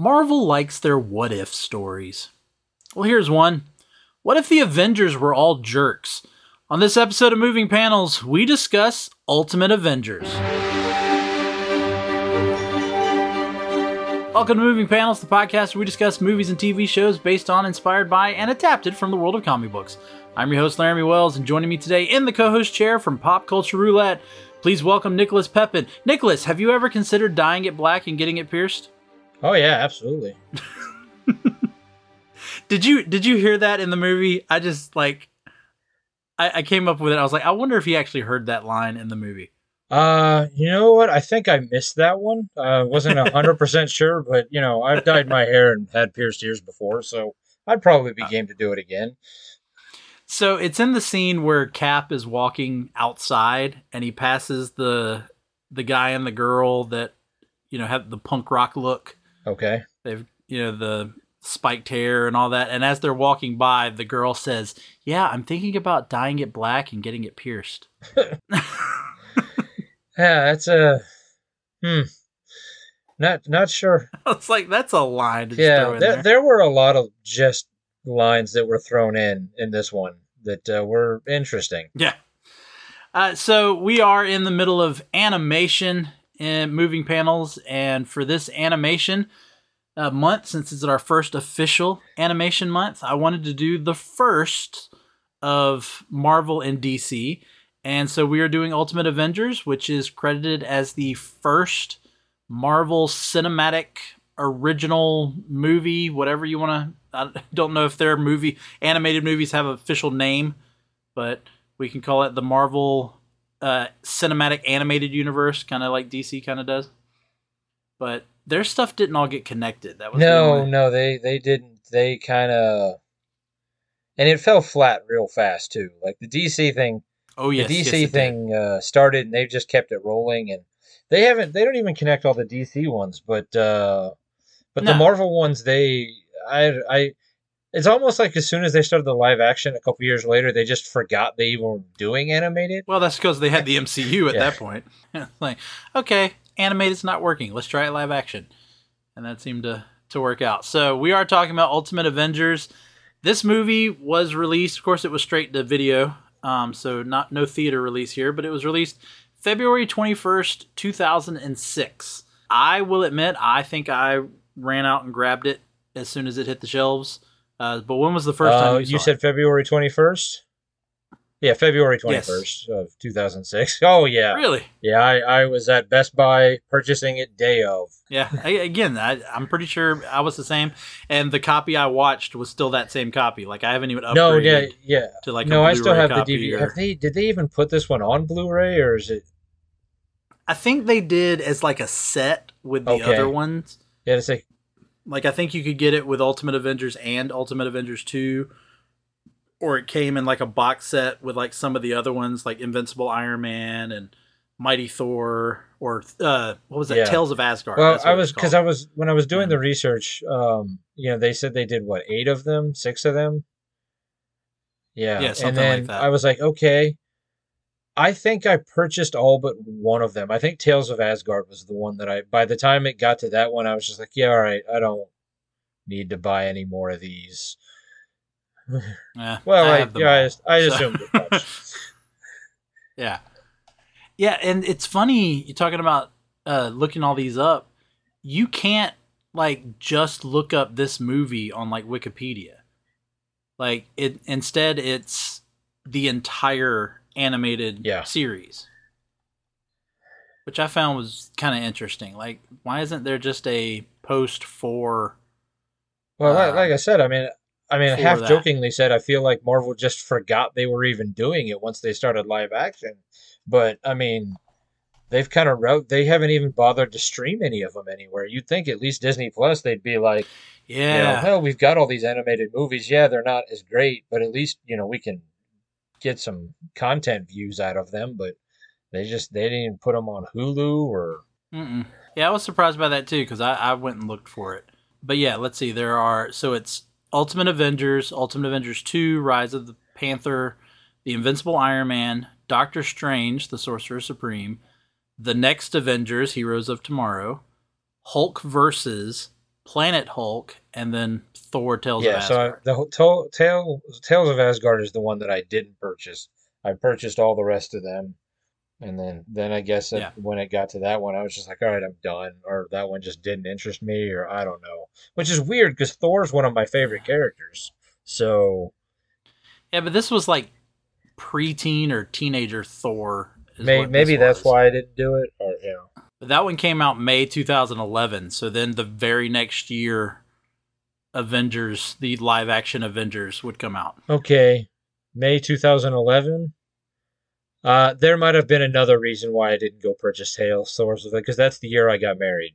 Marvel likes their what if stories. Well, here's one. What if the Avengers were all jerks? On this episode of Moving Panels, we discuss Ultimate Avengers. Welcome to Moving Panels, the podcast where we discuss movies and TV shows based on, inspired by, and adapted from the world of comic books. I'm your host, Laramy Wells, and joining me today in the co host chair from Pop Culture Roulette, please welcome Nicholas Pepin. Nicholas, have you ever considered dyeing it black and getting it pierced? Oh yeah, absolutely. did you did you hear that in the movie? I just like I, I came up with it. I was like, I wonder if he actually heard that line in the movie. Uh, you know what? I think I missed that one. I uh, wasn't hundred percent sure, but you know, I've dyed my hair and had pierced ears before, so I'd probably be uh. game to do it again. So it's in the scene where Cap is walking outside and he passes the the guy and the girl that you know have the punk rock look. Okay. They've you know the spiked hair and all that. And as they're walking by, the girl says, "Yeah, I'm thinking about dyeing it black and getting it pierced." Yeah, that's a hmm. Not not sure. It's like that's a line. yeah, there, there, there were a lot of just lines that were thrown in in this one that uh, were interesting. Yeah. Uh, so we are in the middle of animation and moving panels, and for this animation uh, month, since it's our first official animation month, I wanted to do the first of Marvel and DC. And so we are doing Ultimate Avengers, which is credited as the first Marvel cinematic original movie, whatever you want to. I don't know if their movie animated movies have an official name, but we can call it the Marvel uh, cinematic animated universe, kind of like DC kind of does. But their stuff didn't all get connected. That was no, the no, they they didn't. They kind of, and it fell flat real fast too. Like the DC thing Oh yes, the DC yes, thing uh, started, and they've just kept it rolling. And they haven't, they don't even connect all the DC ones, but uh, but no. the Marvel ones, they, I, I, it's almost like as soon as they started the live action, a couple years later, they just forgot they were doing animated. Well, that's because they had the MCU at yeah. that point. like, okay, animated's not working. Let's try it live action, and that seemed to to work out. So we are talking about Ultimate Avengers. This movie was released, of course, it was straight to video um, so not no theater release here, but it was released February 21st, 2006. I will admit, I think I ran out and grabbed it as soon as it hit the shelves. Uh, but when was the first uh, time you, you said February 21st? Yeah, February 21st yes. of 2006. Oh, yeah. Really? Yeah, I, I was at Best Buy purchasing it day of. Yeah, I, again, I, am pretty sure I was the same. And the copy I watched was still that same copy. Like, I haven't even upgraded no, yeah, yeah. to like No, I still have the DVD. Or... Have they, did they even put this one on Blu ray or is it? I think they did as like a set with the okay. other ones. Yeah, it's like. Like, I think you could get it with Ultimate Avengers and Ultimate Avengers 2 or it came in like a box set with like some of the other ones like Invincible Iron Man and Mighty Thor or uh what was that yeah. Tales of Asgard. Well, I was cuz I was when I was doing the research um you know they said they did what 8 of them, 6 of them. Yeah. Yeah, and then like I was like, okay. I think I purchased all but one of them. I think Tales of Asgard was the one that I by the time it got to that one I was just like, yeah, all right, I don't need to buy any more of these. Yeah. well, I, I yeah, I, I assumed so. yeah. Yeah, and it's funny you're talking about uh, looking all these up. You can't like just look up this movie on like Wikipedia. Like it instead it's the entire animated yeah. series. Which I found was kind of interesting. Like why isn't there just a post for Well, uh, like, like I said, I mean, I mean, half jokingly said, I feel like Marvel just forgot they were even doing it once they started live action. But I mean, they've kind of wrote. They haven't even bothered to stream any of them anywhere. You'd think at least Disney Plus, they'd be like, yeah, you know, hell, we've got all these animated movies. Yeah, they're not as great, but at least you know we can get some content views out of them. But they just they didn't even put them on Hulu or. Mm-mm. Yeah, I was surprised by that too because I, I went and looked for it. But yeah, let's see. There are so it's Ultimate Avengers, Ultimate Avengers 2, Rise of the Panther, The Invincible Iron Man, Doctor Strange, The Sorcerer Supreme, The Next Avengers, Heroes of Tomorrow, Hulk versus Planet Hulk, and then Thor Tales yeah, of Asgard. Yeah, so the Tale, Tales of Asgard is the one that I didn't purchase. I purchased all the rest of them. And then, then I guess yeah. when it got to that one, I was just like, all right, I'm done. Or that one just didn't interest me, or I don't know. Which is weird because Thor's one of my favorite characters. So. Yeah, but this was like preteen or teenager Thor. Maybe, maybe that's why I didn't do it. Or, yeah. But that one came out May 2011. So then the very next year, Avengers, the live action Avengers, would come out. Okay. May 2011. Uh, there might have been another reason why I didn't go purchase Tales Thor's because that's the year I got married.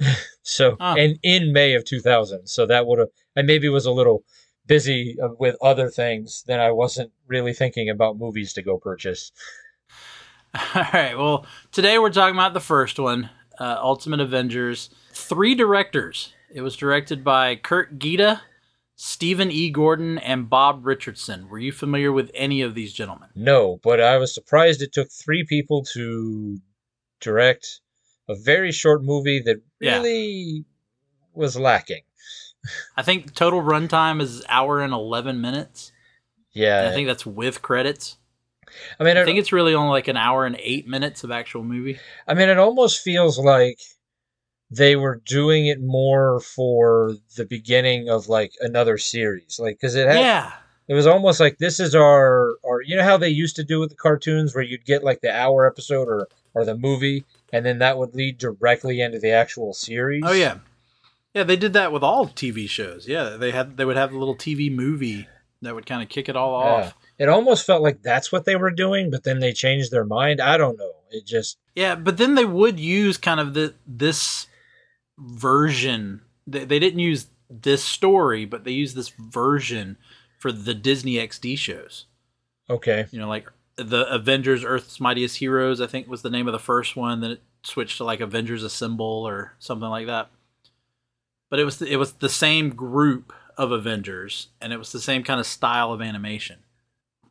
so, oh. and in May of 2000, so that would have I maybe was a little busy uh, with other things than I wasn't really thinking about movies to go purchase. All right. Well, today we're talking about the first one, uh, Ultimate Avengers. Three directors. It was directed by Curt Geda, Steven E. Gordon and Bob Richardson. Were you familiar with any of these gentlemen? No, but I was surprised it took three people to direct a very short movie that really yeah. was lacking. I think total runtime is hour and eleven minutes. Yeah, I think that's with credits. I mean, I think it's really only like an hour and eight minutes of actual movie. I mean, it almost feels like they were doing it more for the beginning of like another series, like because it had, yeah, it was almost like this is our or you know how they used to do with the cartoons where you'd get like the hour episode or or the movie, and then that would lead directly into the actual series. Oh yeah, yeah, they did that with all TV shows. Yeah, they had they would have a little TV movie that would kind of kick it all yeah. off. It almost felt like that's what they were doing, but then they changed their mind. I don't know. It just yeah, but then they would use kind of the this version. They, they didn't use this story, but they used this version for the Disney XD shows. Okay. You know, like the Avengers Earth's Mightiest Heroes, I think was the name of the first one. Then it switched to like Avengers Assemble or something like that. But it was the, it was the same group of Avengers, and it was the same kind of style of animation,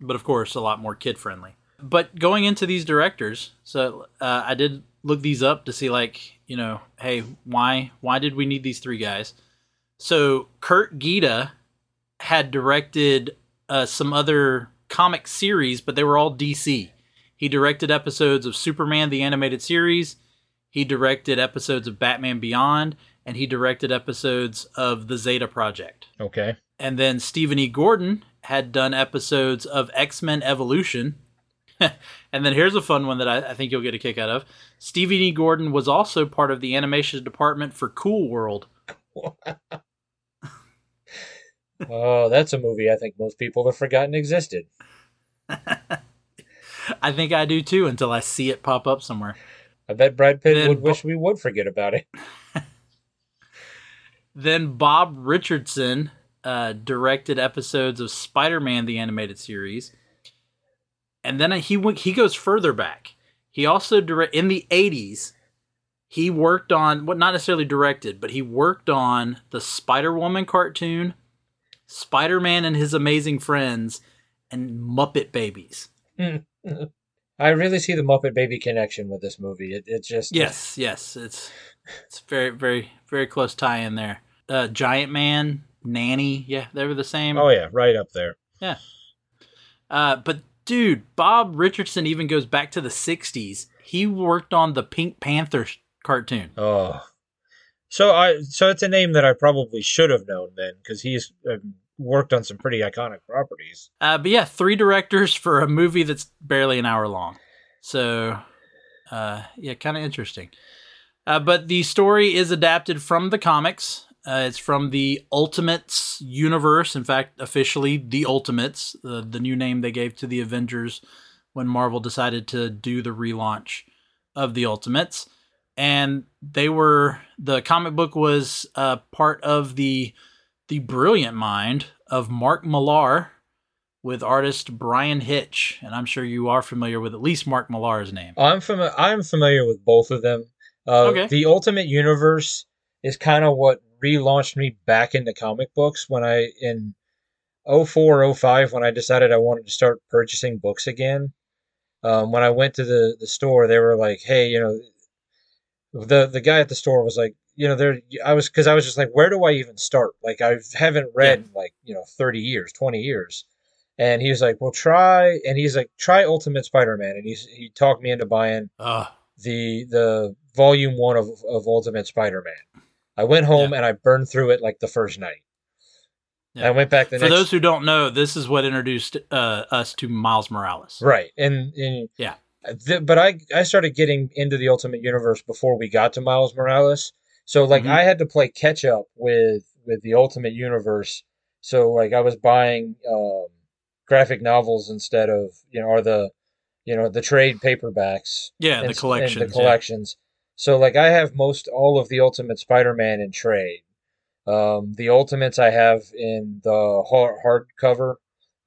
but of course a lot more kid friendly. But going into these directors, so uh, I did look these up to see like you know, hey, why why did we need these three guys? So Curt Geda had directed uh, some other comic series, but they were all DC. He directed episodes of Superman the animated series. He directed episodes of Batman Beyond, and he directed episodes of the Zeta Project. Okay. And then Steven E. Gordon had done episodes of X Men Evolution, and then here's a fun one that I, I, think you'll get a kick out of. Stevie D. Gordon was also part of the animation department for Cool World. oh, that's a movie I think most people have forgotten existed. I think I do too until I see it pop up somewhere. I bet Brad Pitt then would wish we would forget about it. then Bob Richardson uh, directed episodes of Spider Man the Animated Series and then he went, he goes further back. He also direct in the 80s. He worked on what not necessarily directed, but he worked on the Spider Woman cartoon, Spider Man and His Amazing Friends, and Muppet Babies. I really see the Muppet Baby connection with this movie. It, it's just yes, yes, it's it's very very very close tie in there. Uh, Giant Man, Nanny, yeah, they were the same. Oh yeah, right up there. Yeah. Uh, but dude, Bob Richardson even goes back to the 60s. He worked on the Pink Panther cartoon. Oh. So I so it's a name that I probably should have known then cuz he's uh, worked on some pretty iconic properties. Uh, but yeah, three directors for a movie that's barely an hour long. So uh, yeah, kind of interesting. Uh, but the story is adapted from the comics. Uh, it's from the Ultimates universe. In fact, officially the Ultimates, the, the new name they gave to the Avengers when Marvel decided to do the relaunch of the Ultimates. And they were the comic book was uh, part of the the brilliant mind of Mark Millar with artist Bryan Hitch, and I'm sure you are familiar with at least Mark Millar's name. I'm familiar. I'm familiar with both of them. Uh, okay. The Ultimate Universe is kind of what relaunched me back into comic books when I in 04 05 when I decided I wanted to start purchasing books again. Um, when I went to the, the store, they were like, "Hey, you know," the the guy at the store was like, you know, there I was because I was just like, where do I even start? Like I haven't read yeah. like you know thirty years, twenty years, and he was like, well, try, and he's like, try Ultimate Spider-Man, and he's he talked me into buying uh. the the volume one of of Ultimate Spider-Man. I went home yeah. and I burned through it like the first night. Yeah. I went back the For next... those who don't know, this is what introduced uh, us to Miles Morales. Right, and, and yeah, but I I started getting into the Ultimate Universe before we got to Miles Morales. So like mm-hmm. I had to play catch up with with the Ultimate Universe. So like I was buying um, graphic novels instead of you know or the you know the trade paperbacks. Yeah, and, the collections. the collections. Yeah. So like I have most all of the Ultimate Spider-Man in trade. Um, the Ultimates I have in the hard hardcover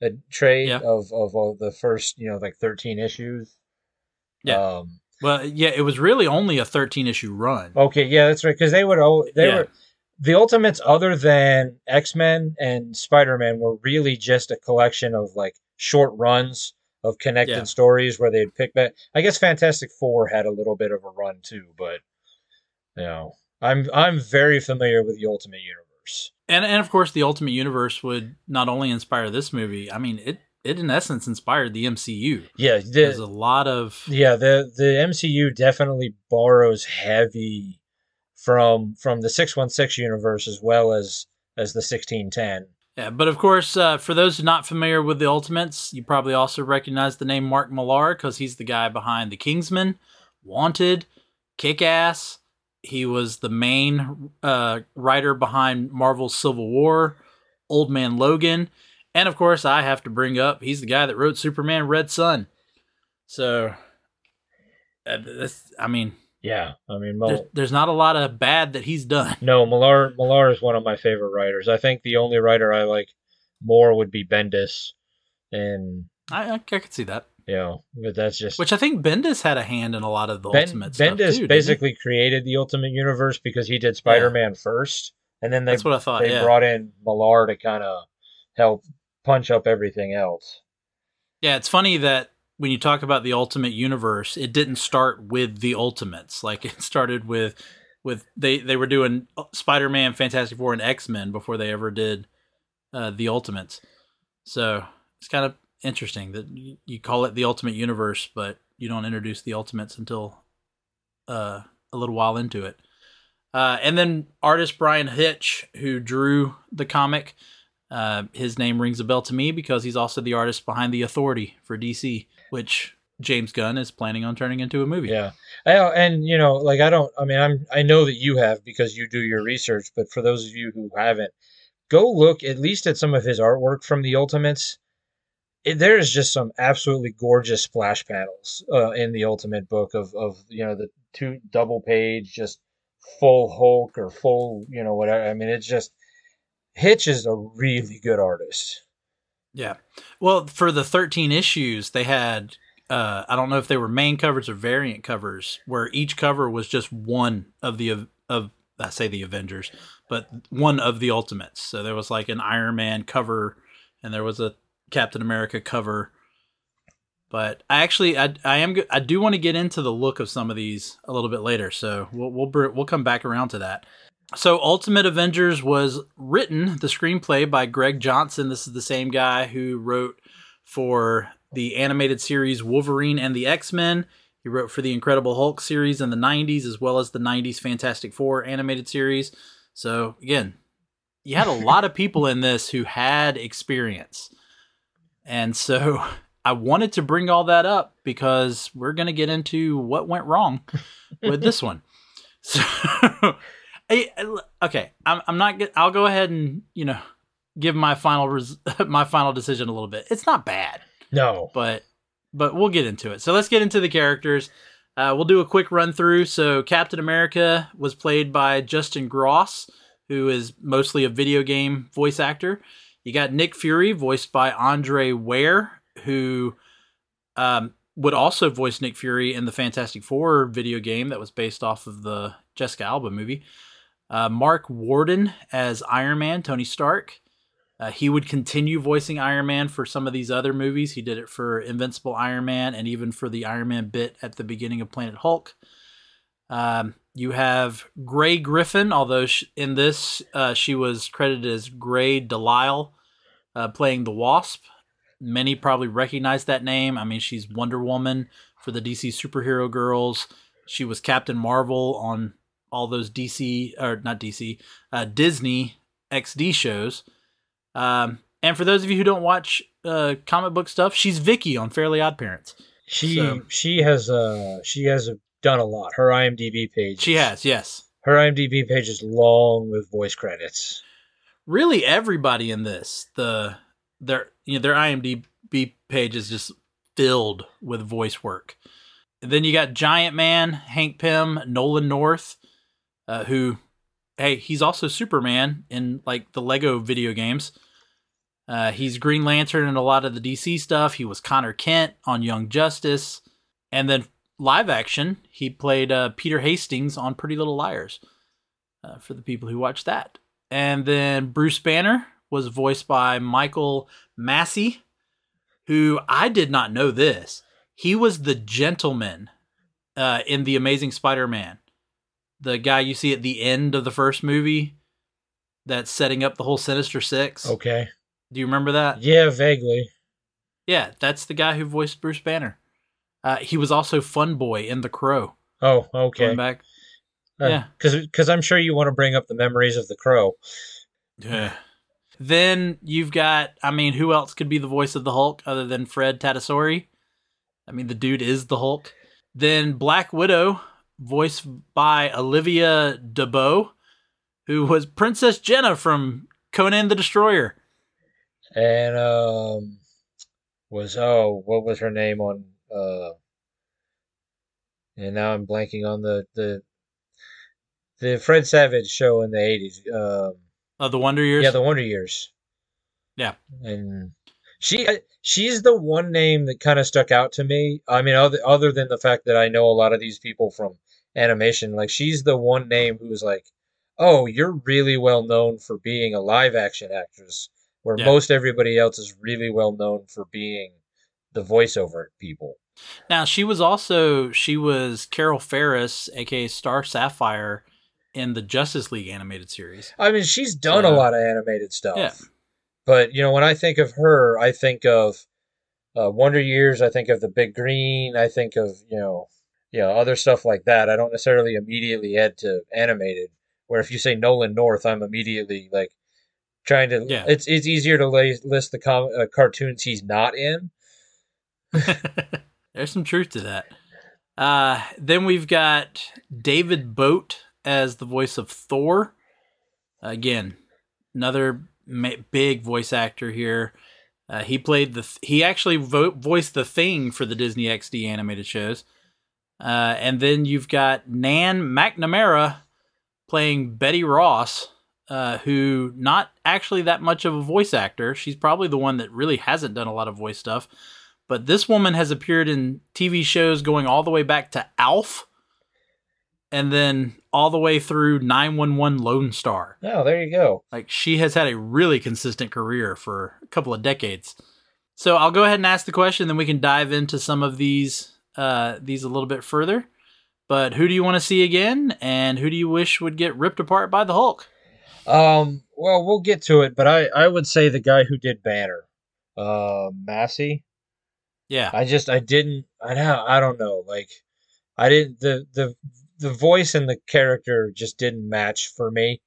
uh, trade yeah. of of uh, the first you know like thirteen issues. Yeah. Um, well, yeah, it was really only a 13 issue run. Okay, yeah, that's right. Because they would, oh, they yeah. were the Ultimates, other than X Men and Spider Man, were really just a collection of like short runs of connected yeah. stories where they'd pick back. I guess Fantastic Four had a little bit of a run too, but you know, I'm I'm very familiar with the Ultimate Universe. And and of course, the Ultimate Universe would not only inspire this movie. I mean, it it in essence inspired the MCU. Yeah, the, there's a lot of yeah the the MCU definitely borrows heavy from from the six one six universe as well as as the sixteen ten. Yeah, but of course, uh, for those not familiar with the Ultimates, you probably also recognize the name Mark Millar because he's the guy behind The Kingsman, Wanted, Kick Ass. He was the main uh, writer behind Marvel's Civil War, Old Man Logan and of course, I have to bring up he's the guy that wrote Superman Red Sun. So, uh, this, I mean, yeah, I mean, there's, there's, not a lot of bad that he's done. No, Millar Millar is one of my favorite writers. I think the only writer I like more would be Bendis, and I I, could see that. Yeah, but that's just which I think Bendis had a hand in a lot of the ben, Ultimate Bendis too, basically created the Ultimate Universe because he did Spider Man yeah. first, and then they that's what I thought. They yeah. brought in Millar to kind of help punch up everything else. Yeah, it's funny that when you talk about the Ultimate Universe, it didn't start with the Ultimates. Like it started with with they they were doing Spider Man, Fantastic Four, and X Men before they ever did uh, the Ultimates. So it's kind of interesting that you call it the Ultimate Universe, but you don't introduce the Ultimates until uh, a little while into it. Uh, and then artist Bryan Hitch, who drew the comic, uh, his name rings a bell to me because he's also the artist behind The Authority for DC, which James Gunn is planning on turning into a movie. Yeah, and you know, like I don't. I mean, I'm. I know that you have because you do your research. But for those of you who haven't, go look at least at some of his artwork from the Ultimates. It, there is just some absolutely gorgeous splash panels uh, in the Ultimate book of of you know the two double page just full Hulk or full you know whatever. I mean, it's just Hitch is a really good artist. Yeah. Well, for the 13 issues, they had uh, I don't know if they were main covers or variant covers, where each cover was just one of the of I say the Avengers, but one of the Ultimates. So there was like an Iron Man cover, and there was a Captain America cover. But I actually I, I am I do want to get into the look of some of these a little bit later, so we'll we'll we'll come back around to that. So, Ultimate Avengers was written, the screenplay by Greg Johnson. This is the same guy who wrote for the animated series Wolverine and the X Men. He wrote for the Incredible Hulk series in the 90s, as well as the 90s Fantastic Four animated series. So, again, you had a lot of people in this who had experience. And so I wanted to bring all that up because we're going to get into what went wrong with this one. So okay, I'm, I'm not. I'll go ahead and you know give my final res- my final decision a little bit. It's not bad. No, but but we'll get into it. So let's get into the characters. Uh, we'll do a quick run through. So Captain America was played by Justin Gross, who is mostly a video game voice actor. You got Nick Fury, voiced by Andre Ware, who um, would also voice Nick Fury in the Fantastic Four video game that was based off of the Jessica Alba movie. Uh, Marc Worden as Iron Man, Tony Stark. Uh, he would continue voicing Iron Man for some of these other movies. He did it for Invincible Iron Man and even for the Iron Man bit at the beginning of Planet Hulk. Um, you have Grey Griffin, although in this uh, she was credited as Grey DeLisle, uh, playing the Wasp. Many probably recognize that name. I mean, she's Wonder Woman for the DC superhero girls. She was Captain Marvel on all those DC or not DC, uh, Disney XD shows. Um, and for those of you who don't watch uh, comic book stuff, she's Vicky on Fairly Odd Parents. She so, she has uh she has done a lot. Her IMDb page. She has, yes. Her IMDb page is long with voice credits. Really, everybody in this the their you know their IMDb page is just filled with voice work. And then you got Giant Man, Hank Pym, Nolan North, uh, who, hey, he's also Superman in like the Lego video games. Uh, he's Green Lantern in a lot of the DC stuff. He was Connor Kent on Young Justice. And then live action, he played uh, Peter Hastings on Pretty Little Liars uh, for the people who watched that. And then Bruce Banner was voiced by Michael Massee, who I did not know this. He was the gentleman uh, in The Amazing Spider Man. The guy you see at the end of the first movie that's setting up the whole Sinister Six. Okay. Do you remember that? Yeah, vaguely. Yeah, that's the guy who voiced Bruce Banner. Uh, he was also Fun Boy in The Crow. Oh, okay. Going back. Uh, yeah, because I'm sure you want to bring up the memories of The Crow. Yeah. Then you've got, I mean, who else could be the voice of the Hulk other than Fred Tatasciore? I mean, the dude is the Hulk. Then Black Widow, voiced by Olivia d'Abo, who was Princess Jehnna from Conan the Destroyer and um, was oh, what was her name on? Uh, and now I'm blanking on the the the Fred Savage show in the eighties. Um, oh, the Wonder Years. Yeah, the Wonder Years. Yeah, and she uh, she's the one name that kind of stuck out to me. I mean, other other than the fact that I know a lot of these people from animation, like she's the one name who's like, "Oh, you're really well known for being a live action actress." where yeah. most everybody else is really well known for being the voiceover people. Now she was also she was Carol Ferris, aka Star Sapphire, in the Justice League animated series. I mean, she's done so, a lot of animated stuff. Yeah. But you know, when I think of her, I think of uh, Wonder Years. I think of the Big Green. I think of you know, you know, other stuff like that. I don't necessarily immediately head to animated. Where if you say Nolan North, I'm immediately like, trying to yeah. it's it's easier to lay, list the com- uh, cartoons he's not in there's some truth to that uh, then we've got david boat as the voice of thor again another ma- big voice actor here uh, he played the th- he actually vo- voiced the thing for the disney xd animated shows uh, and then you've got nan mcnamara playing betty ross uh, who not actually that much of a voice actor. She's probably the one that really hasn't done a lot of voice stuff. But this woman has appeared in TV shows going all the way back to Alf and then all the way through 911 Lone Star. Oh, there you go. Like she has had a really consistent career for a couple of decades. So I'll go ahead and ask the question, then we can dive into some of these uh, these a little bit further. But who do you want to see again, and who do you wish would get ripped apart by the Hulk? Um, well, we'll get to it, but I, I would say the guy who did Banner, uh, Massee. Yeah. I just I didn't I don't I don't know like I didn't the the the voice and the character just didn't match for me.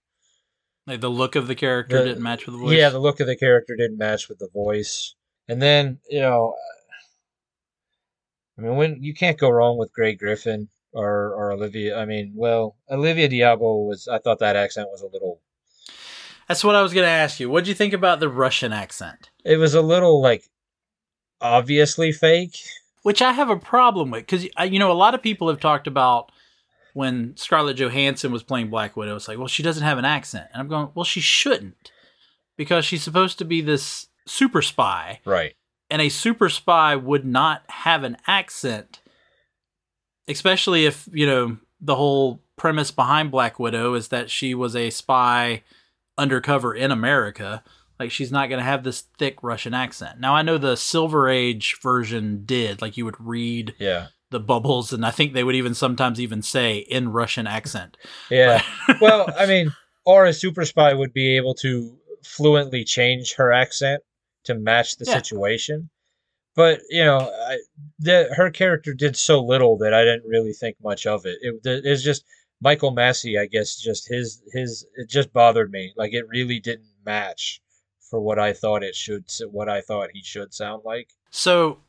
Like the look of the character the, didn't match with the voice. Yeah, the look of the character didn't match with the voice. And then you know, I mean, when you can't go wrong with Grey Griffin or or Olivia. I mean, well, Olivia d'Abo was. I thought that accent was a little that's what I was going to ask you. What do you think about the Russian accent? It was a little like obviously fake, which I have a problem with because you know a lot of people have talked about when Scarlett Johansson was playing Black Widow. It's like, well, she doesn't have an accent, and I'm going, well, she shouldn't because she's supposed to be this super spy, right? And a super spy would not have an accent, especially if you know the whole premise behind Black Widow is that she was a spy undercover in America. Like she's not going to have this thick Russian accent. Now I know the Silver Age version did. Like you would read yeah. the bubbles, and I think they would even sometimes even say in Russian accent. Yeah. well, I mean, or a super spy would be able to fluently change her accent to match the yeah. situation. But you know, I, the, her character did so little that I didn't really think much of it. It it's just Michael Massee, I guess. Just his his it just bothered me. Like it really didn't match for what I thought it should, what I thought he should sound like. So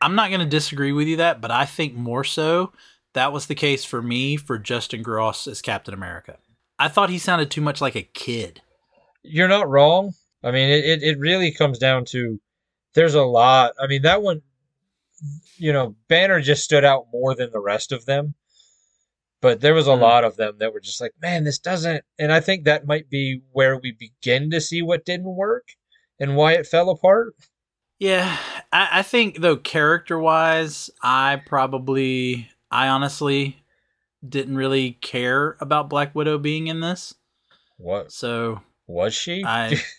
I'm not going to disagree with you that, but I think more so that was the case for me for Justin Gross as Captain America. I thought he sounded too much like a kid. You're not wrong. I mean, it, it, it really comes down to there's a lot. I mean, that one, you know, Banner just stood out more than the rest of them. But there was a mm. lot of them that were just like, man, this doesn't. And I think that might be where we begin to see what didn't work and why it fell apart. Yeah, I, I think though character wise, I probably, I honestly didn't really care about Black Widow being in this. What? So was she? I,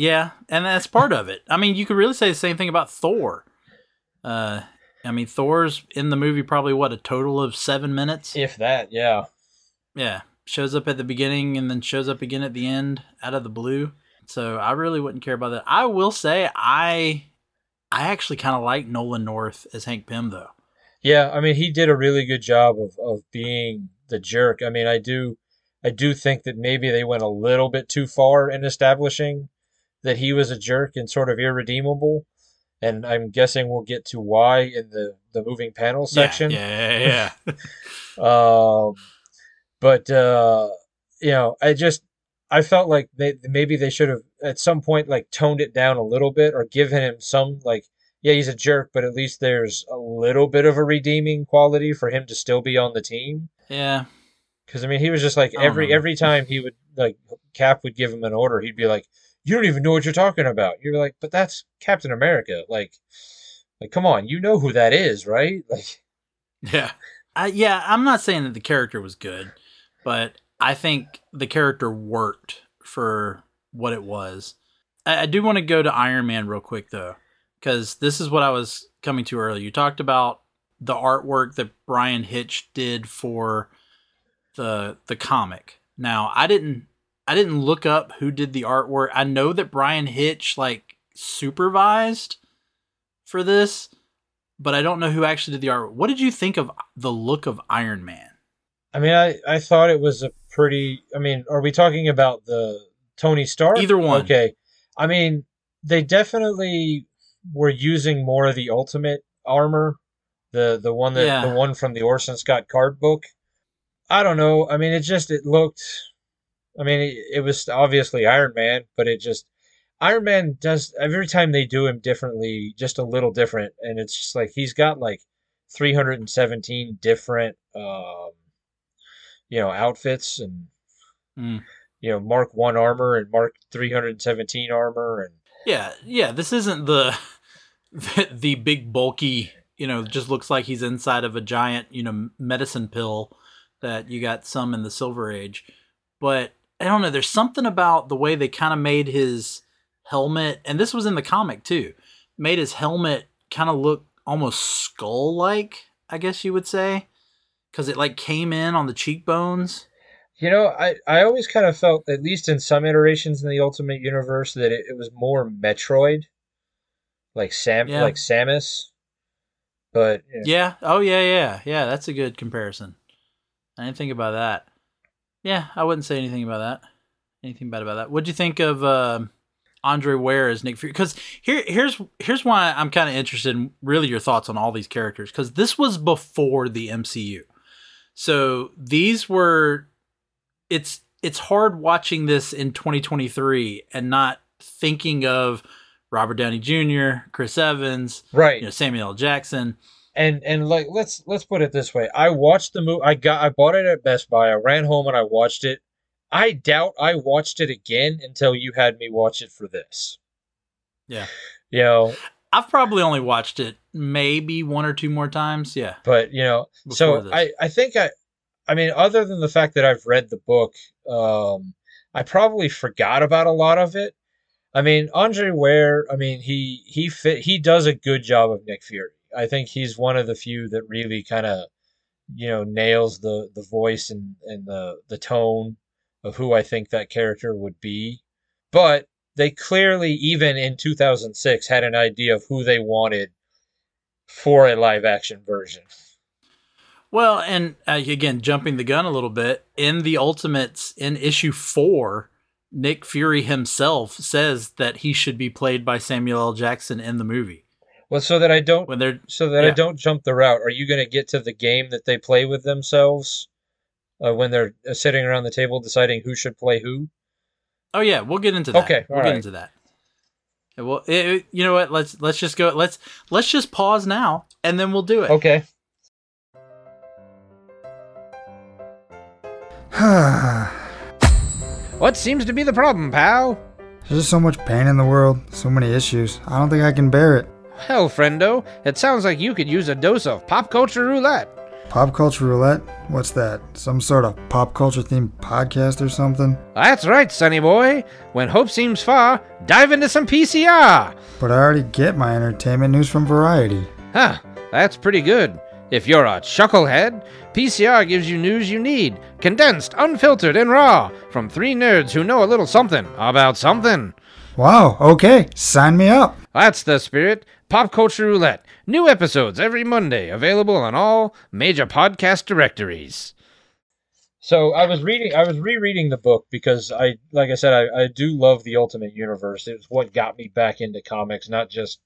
yeah, and that's part of it. I mean, you could really say the same thing about Thor. Uh, I mean, Thor's in the movie probably what a total of seven minutes, if that. Yeah. Yeah, shows up at the beginning and then shows up again at the end out of the blue. So I really wouldn't care about that. I will say I I actually kind of like Nolan North as Hank Pym though. Yeah, I mean he did a really good job of of being the jerk. I mean, I do I do think that maybe they went a little bit too far in establishing that he was a jerk and sort of irredeemable. And I'm guessing we'll get to why in the the moving panel section. Yeah, yeah, yeah. um, but uh, you know, I just I felt like they maybe they should have at some point like toned it down a little bit or given him some like yeah he's a jerk but at least there's a little bit of a redeeming quality for him to still be on the team. Yeah. Because I mean he was just like every know. every time he would like Cap would give him an order he'd be like you don't even know what you're talking about. You're like but that's Captain America like like come on you know who that is right like yeah. Uh, yeah, I'm not saying that the character was good, but I think the character worked for what it was. I, I do want to go to Iron Man real quick though, because this is what I was coming to earlier. You talked about the artwork that Bryan Hitch did for the the comic. Now, I didn't I didn't look up who did the artwork. I know that Bryan Hitch like supervised for this, but I don't know who actually did the art. What did you think of the look of Iron Man? I mean, I, I thought it was a pretty. I mean, are we talking about the Tony Stark? Either one. Okay. I mean, they definitely were using more of the Ultimate armor, the the one that yeah. the one from the Orson Scott Card book. I don't know. I mean, it just it looked. I mean, it, it was obviously Iron Man, but it just Iron Man does every time they do him differently, just a little different, and it's just like he's got like 317 different um, you know outfits and mm. you know Mark One armor and Mark 317 armor and yeah yeah this isn't the the, the big bulky you know just looks like he's inside of a giant you know medicine pill that you got some in the Silver Age, but I don't know. There's something about the way they kind of made his helmet, and this was in the comic too, made his helmet kind of look almost skull like, I guess you would say because it like came in on the cheekbones. You know, I, I always kind of felt, at least in some iterations in the Ultimate Universe, that it, it was more Metroid, like Sam, yeah. like Samus. But yeah. yeah, oh yeah, yeah, yeah. That's a good comparison. I didn't think about that. Yeah, I wouldn't say anything about that. Anything bad about that. What'd you think of uh, Andre Ware as Nick Fury? Because here, here's here's why I'm kind of interested in really your thoughts on all these characters. Because this was before the MCU. So these were it's it's hard watching this in 2023 and not thinking of Robert Downey Jr., Chris Evans, right? You know, Samuel L. Jackson. And and like let's let's put it this way. I watched the movie. I got I bought it at Best Buy. I ran home and I watched it. I doubt I watched it again until you had me watch it for this. Yeah. You know, I've probably only watched it maybe one or two more times. Yeah. But, you know, so I, I think I, I mean, other than the fact that I've read the book, um, I probably forgot about a lot of it. I mean, Andre Ware, I mean, he, he fit, he does a good job of Nick Fury. I think he's one of the few that really kind of, you know, nails the the voice and and the the tone of who I think that character would be. But they clearly, even in 2006, had an idea of who they wanted for a live action version. Well, and uh, again, jumping the gun a little bit, in the Ultimates in issue four, Nick Fury himself says that he should be played by Samuel L. Jackson in the movie. Well, so that I don't when they're so that yeah. I don't jump the route. Are you going to get to the game that they play with themselves uh, when they're uh, sitting around the table deciding who should play who? Oh yeah, we'll get into that. Okay, we'll right. get into that. Well, it, it, you know what? Let's let's just go. Let's let's just pause now, and then we'll do it. Okay. what seems to be the problem, pal? There's just so much pain in the world, so many issues. I don't think I can bear it. Hell, friendo, it sounds like you could use a dose of pop culture roulette. Pop culture roulette? What's that? Some sort of pop culture themed podcast or something? That's right, sonny boy. When hope seems far, dive into some PCR. But I already get my entertainment news from Variety. Huh, that's pretty good. If you're a chucklehead, PCR gives you news you need, condensed, unfiltered, and raw, from three nerds who know a little something about something. Wow, okay, sign me up. That's the spirit. Pop Culture Roulette. New episodes every Monday, available on all major podcast directories. So I was reading, I was rereading the book because I, like I said, I, I do love the Ultimate Universe. It was what got me back into comics, not just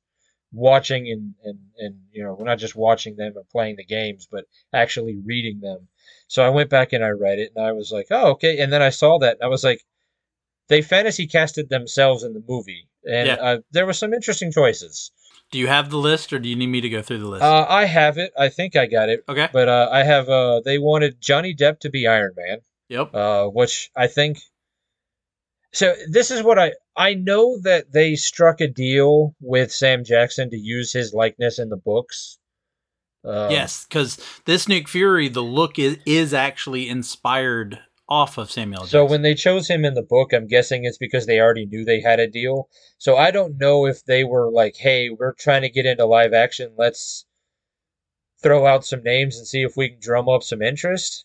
watching and, and, and you know, not just watching them and playing the games, but actually reading them. So I went back and I read it and I was like, oh, okay. And then I saw that I was like, they fantasy casted themselves in the movie. And yeah. uh, there were some interesting choices. Do you have the list, or do you need me to go through the list? Uh, I have it. I think I got it. Okay. But uh, I have. Uh, they wanted Johnny Depp to be Iron Man. Yep. Uh, which I think. So this is what I I know that they struck a deal with Sam Jackson to use his likeness in the books. Um, yes, because this Nick Fury, the look is, is actually inspired off of Samuel. Jackson. So when they chose him in the book, I'm guessing it's because they already knew they had a deal. So I don't know if they were like, "Hey, we're trying to get into live action. Let's throw out some names and see if we can drum up some interest."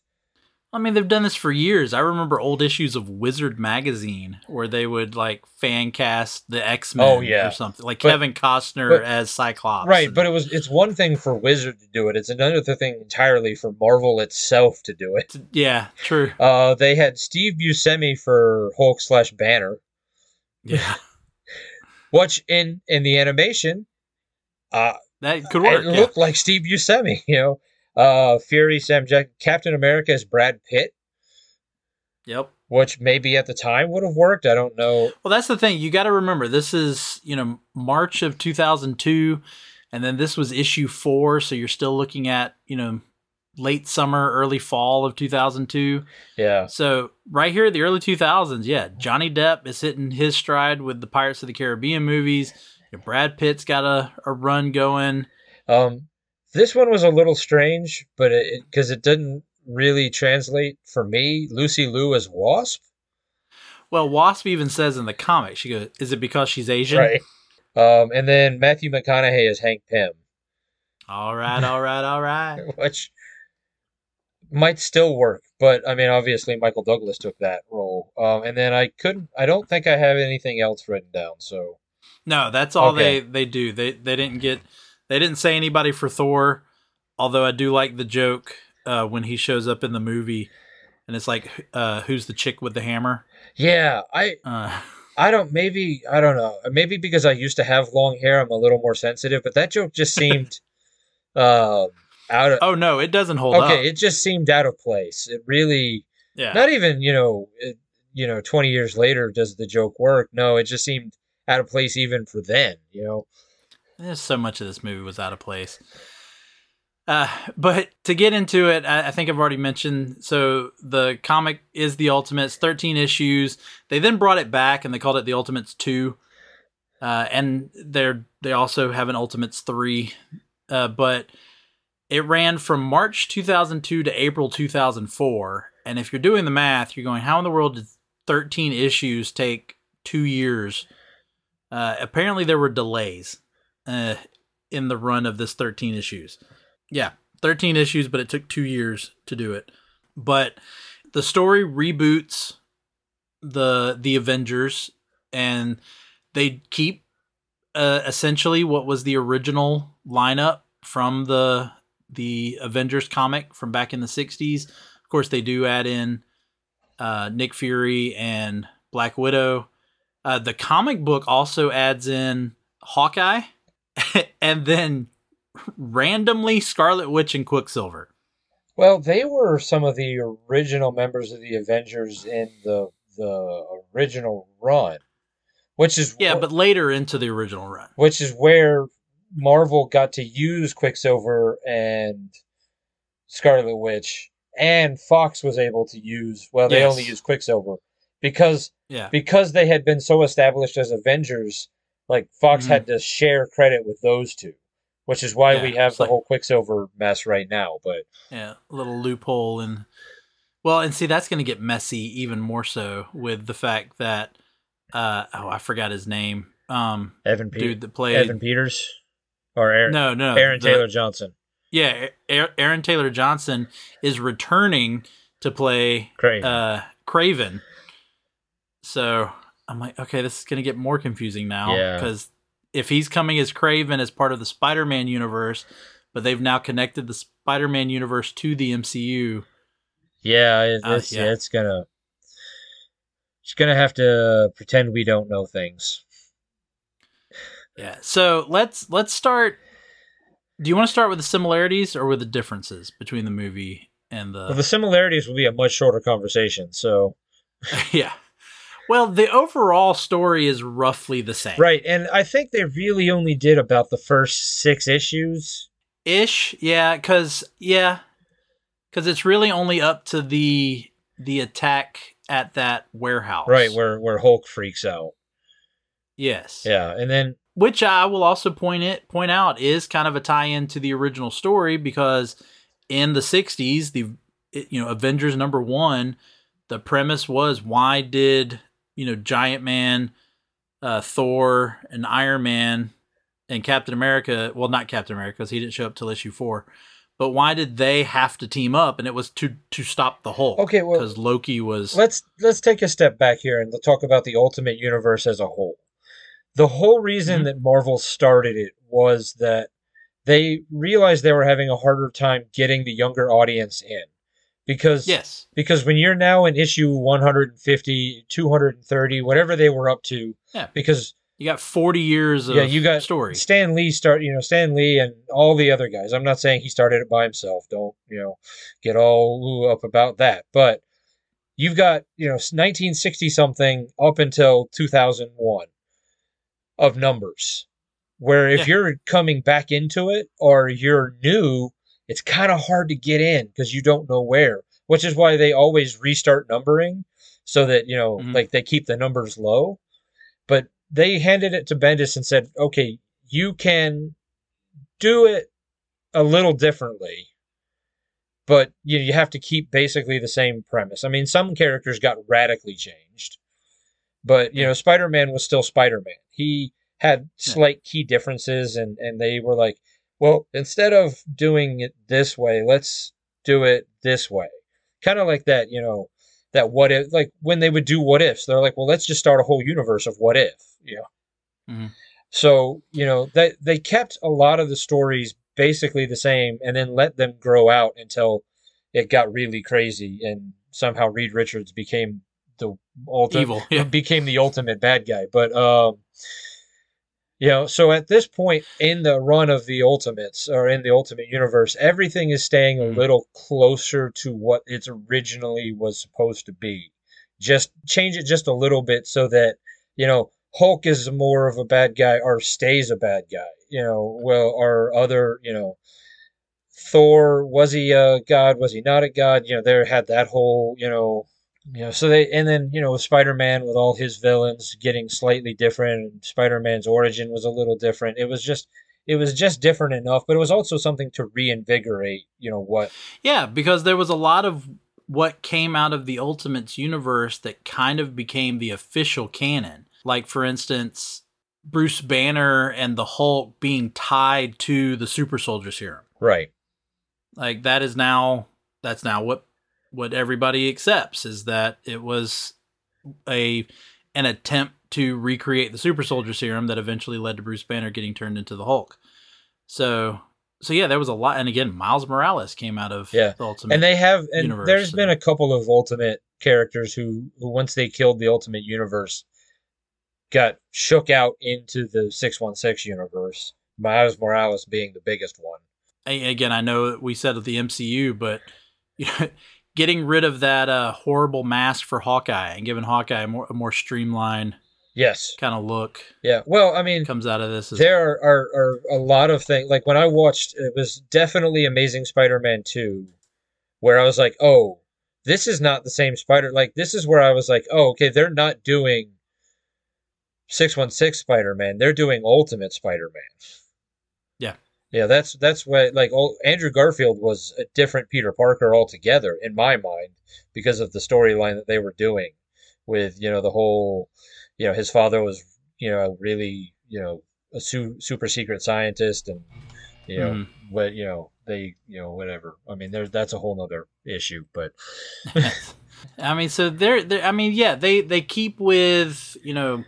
I mean, they've done this for years. I remember old issues of Wizard magazine where they would like fan cast the X Men oh, yeah. or something, like but, Kevin Costner but, as Cyclops. Right, and, but it was it's one thing for Wizard to do it. It's another thing entirely for Marvel itself to do it. Yeah, true. Uh, they had Steve Buscemi for Hulk slash Banner. Yeah. Which in in the animation, uh, that could work. It yeah. looked like Steve Buscemi, you know. Uh, Fury, Sam Jack, Captain America is Brad Pitt. Yep. Which maybe at the time would have worked. I don't know. Well, that's the thing. You got to remember, this is you know March of 2002, and then this was issue four, so you're still looking at you know late summer, early fall of 2002. Yeah. So right here, the early 2000s, yeah, Johnny Depp is hitting his stride with the Pirates of the Caribbean movies. Brad Pitt's got a, a run going. Um, this one was a little strange, but it because it, it didn't really translate for me. Lucy Liu as Wasp. Well, Wasp even says in the comic, she goes, "Is it because she's Asian?" Right. Um, and then Matthew McConaughey is Hank Pym. All right, all right, all right. Which might still work, but I mean, obviously Michael Douglas took that role. Um, and then I couldn't. I don't think I have anything else written down. So. No, that's all okay. they they do. They they didn't get they didn't say anybody for Thor, although I do like the joke uh, when he shows up in the movie, and it's like, uh, "Who's the chick with the hammer?" Yeah, I. Uh, I don't. Maybe I don't know. Maybe because I used to have long hair, I'm a little more sensitive. But that joke just seemed uh, out of. Oh no, it doesn't hold okay, up. Okay, it just seemed out of place. It really. Yeah. Not even you know, it, you know, 20 years later does the joke work? No, it just seemed out of place even for then. You know. There's so much of this movie was out of place. Uh, but to get into it, I, I, think I've already mentioned. So the comic is the Ultimates, 13 issues. They then brought it back and they called it the Ultimates 2. Uh, and they're they also have an Ultimates 3. Uh, but it ran from March 2002 to April 2004. And if you're doing the math, you're going, how in the world did 13 issues take two years? Uh, apparently, there were delays. Uh, in the run of this 13 issues. Yeah, 13 issues, but it took two years to do it. But the story reboots the the Avengers, and they keep uh, essentially what was the original lineup from the the Avengers comic from back in the 60s. Of course, they do add in uh, Nick Fury and Black Widow. Uh, the comic book also adds in Hawkeye and then randomly Scarlet Witch and Quicksilver. Well, they were some of the original members of the Avengers in the the original run, which is yeah, wh- but later into the original run, which is where Marvel got to use Quicksilver and Scarlet Witch, and Fox was able to use. Well, they yes. only used Quicksilver because yeah. because they had been so established as Avengers. Like Fox mm-hmm. had to share credit with those two which is why yeah, we have the like, whole Quicksilver mess right now. But yeah, a little loophole and well, and see that's going to get messy even more so with the fact that uh oh I forgot his name um Evan Pe- dude that played Evan Peters or Aaron no no Aaron the, Taylor Johnson yeah Aaron Taylor Johnson is returning to play Kraven. uh Kraven so I'm like okay this is going to get more confusing now because if he's coming as Kraven as part of the Spider-Man universe, but they've now connected the Spider-Man universe to the MCU. Yeah, it's, uh, yeah. it's gonna it's gonna have to pretend we don't know things. Yeah. So let's let's start. Do you want to start with the similarities or with the differences between the movie and the? Well, the similarities will be a much shorter conversation. So. yeah. Well, the overall story is roughly the same. Right, and I think they really only did about the first 6 issues. Ish, yeah, cuz yeah, cuz it's really only up to the the attack at that warehouse. Right, where where Hulk freaks out. Yes. Yeah, and then which I will also point it point out is kind of a tie-in to the original story because in the 60s the you know Avengers number 1 the premise was why did you know, Giant Man, uh, Thor, and Iron Man, and Captain America. Well, not Captain America because he didn't show up till issue four. But why did they have to team up? And it was to to stop the Hulk. Okay, well, because Loki was. Let's let's take a step back here and talk about the Ultimate Universe as a whole. The whole reason mm-hmm. that Marvel started it was that they realized they were having a harder time getting the younger audience in because yes because when you're now in issue 150 230 whatever they were up to yeah because you got 40 years of yeah, you got story. Stan Lee start, you know, Stan Lee and all the other guys. I'm not saying he started it by himself. Don't, you know, get all up about that. But you've got, you know, 1960 something up until 2001 of numbers. Where if yeah. you're coming back into it or you're new, it's kind of hard to get in because you don't know where, which is why they always restart numbering so that, you know, mm-hmm. like they keep the numbers low. But they handed it to Bendis and said, okay, you can do it a little differently, but you, know, you have to keep basically the same premise. I mean, some characters got radically changed, but, you know, Spider Man was still Spider Man. He had slight key differences, and, and they were like, well, instead of doing it this way, let's do it this way. Kind of like that, you know, that what if, like when they would do what ifs, they're like, well, let's just start a whole universe of what if, you know. Mm-hmm. So, you know, they, they kept a lot of the stories basically the same and then let them grow out until it got really crazy and somehow Reed Richards became the ultimate, evil, yeah. became the ultimate bad guy. But, um, you know, so at this point in the run of the Ultimates or in the Ultimate Universe, everything is staying a mm-hmm. little closer to what it originally was supposed to be. Just change it just a little bit so that, you know, Hulk is more of a bad guy or stays a bad guy. You know, well, or other, you know, Thor, was he a god? Was he not a god? You know, there had that whole, you know, you know, so they and then you know Spider Man with all his villains getting slightly different. Spider Man's origin was a little different. It was just it was just different enough, but it was also something to reinvigorate. You know what? Yeah, because there was a lot of what came out of the Ultimates universe that kind of became the official canon. Like for instance, Bruce Banner and the Hulk being tied to the super soldier serum. Right. Like that is now that's now what what everybody accepts is that it was a an attempt to recreate the super soldier serum that eventually led to Bruce Banner getting turned into the Hulk. So so yeah, there was a lot and again Miles Morales came out of yeah. the Ultimate. And they have and universe, there's so. been a couple of Ultimate characters who who once they killed the Ultimate universe got shook out into the 616 universe. Miles Morales being the biggest one. Again, I know we said of the MCU, but getting rid of that uh, horrible mask for Hawkeye and giving Hawkeye a more, a more streamlined yes kind of look yeah well i mean comes out of this there are, are, are a lot of things like when i watched it was definitely amazing spider-man 2 where i was like oh this is not the same spider like this is where i was like oh okay they're not doing 616 Spider-Man. They're doing Ultimate Spider-Man. Yeah. Yeah, that's that's why like Andrew Garfield was a different Peter Parker altogether in my mind because of the storyline that they were doing with, you know, the whole you know, his father was, you know, really, you know, a su- super secret scientist and you know, mm. what, you know, they, you know, whatever. I mean, there's that's a whole nother issue, but I mean, so they're, they're I mean, yeah, they they keep with, you know,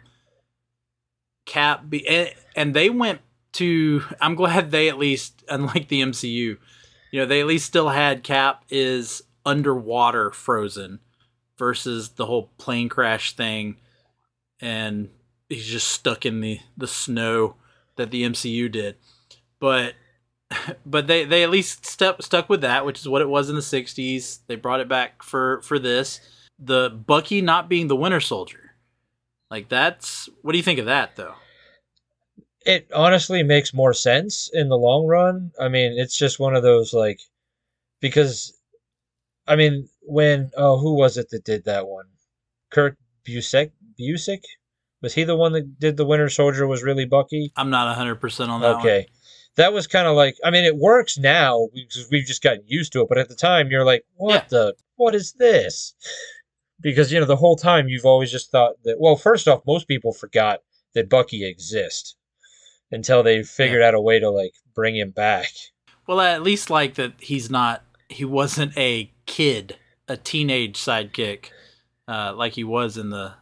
Cap be, and, and they went to. I'm glad they at least, unlike the MCU, you know, they at least still had Cap is underwater frozen versus the whole plane crash thing, and he's just stuck in the the snow that the MCU did. But but they they at least step, stuck with that, which is what it was in the '60s. They brought it back for for this. The Bucky not being the Winter Soldier like that's what do you think of that though? It honestly makes more sense in the long run. I mean, it's just one of those like because I mean, when oh, who was it that did that one? Kurt Busiek Busiek? Was he the one that did the Winter Soldier was really Bucky? I'm not 100% on that Okay. One. That was kind of like I mean, it works now because we've just gotten used to it, but at the time you're like, what yeah. the what is this? because you know the whole time you've always just thought that well first off most people forgot that bucky exists until they figured yeah. out a way to like bring him back. Well at least like that he's not he wasn't a kid a teenage sidekick uh, like he was in the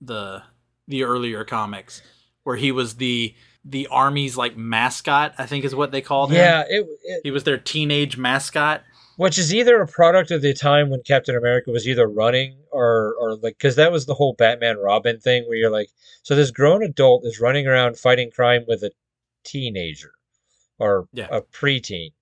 the the earlier comics where he was the the army's like mascot i think is what they called yeah, him. Yeah it, he was their teenage mascot which is either a product of the time when Captain America was either running or or like because that was the whole Batman Robin thing where you're like, so this grown adult is running around fighting crime with a teenager or yeah. a preteen.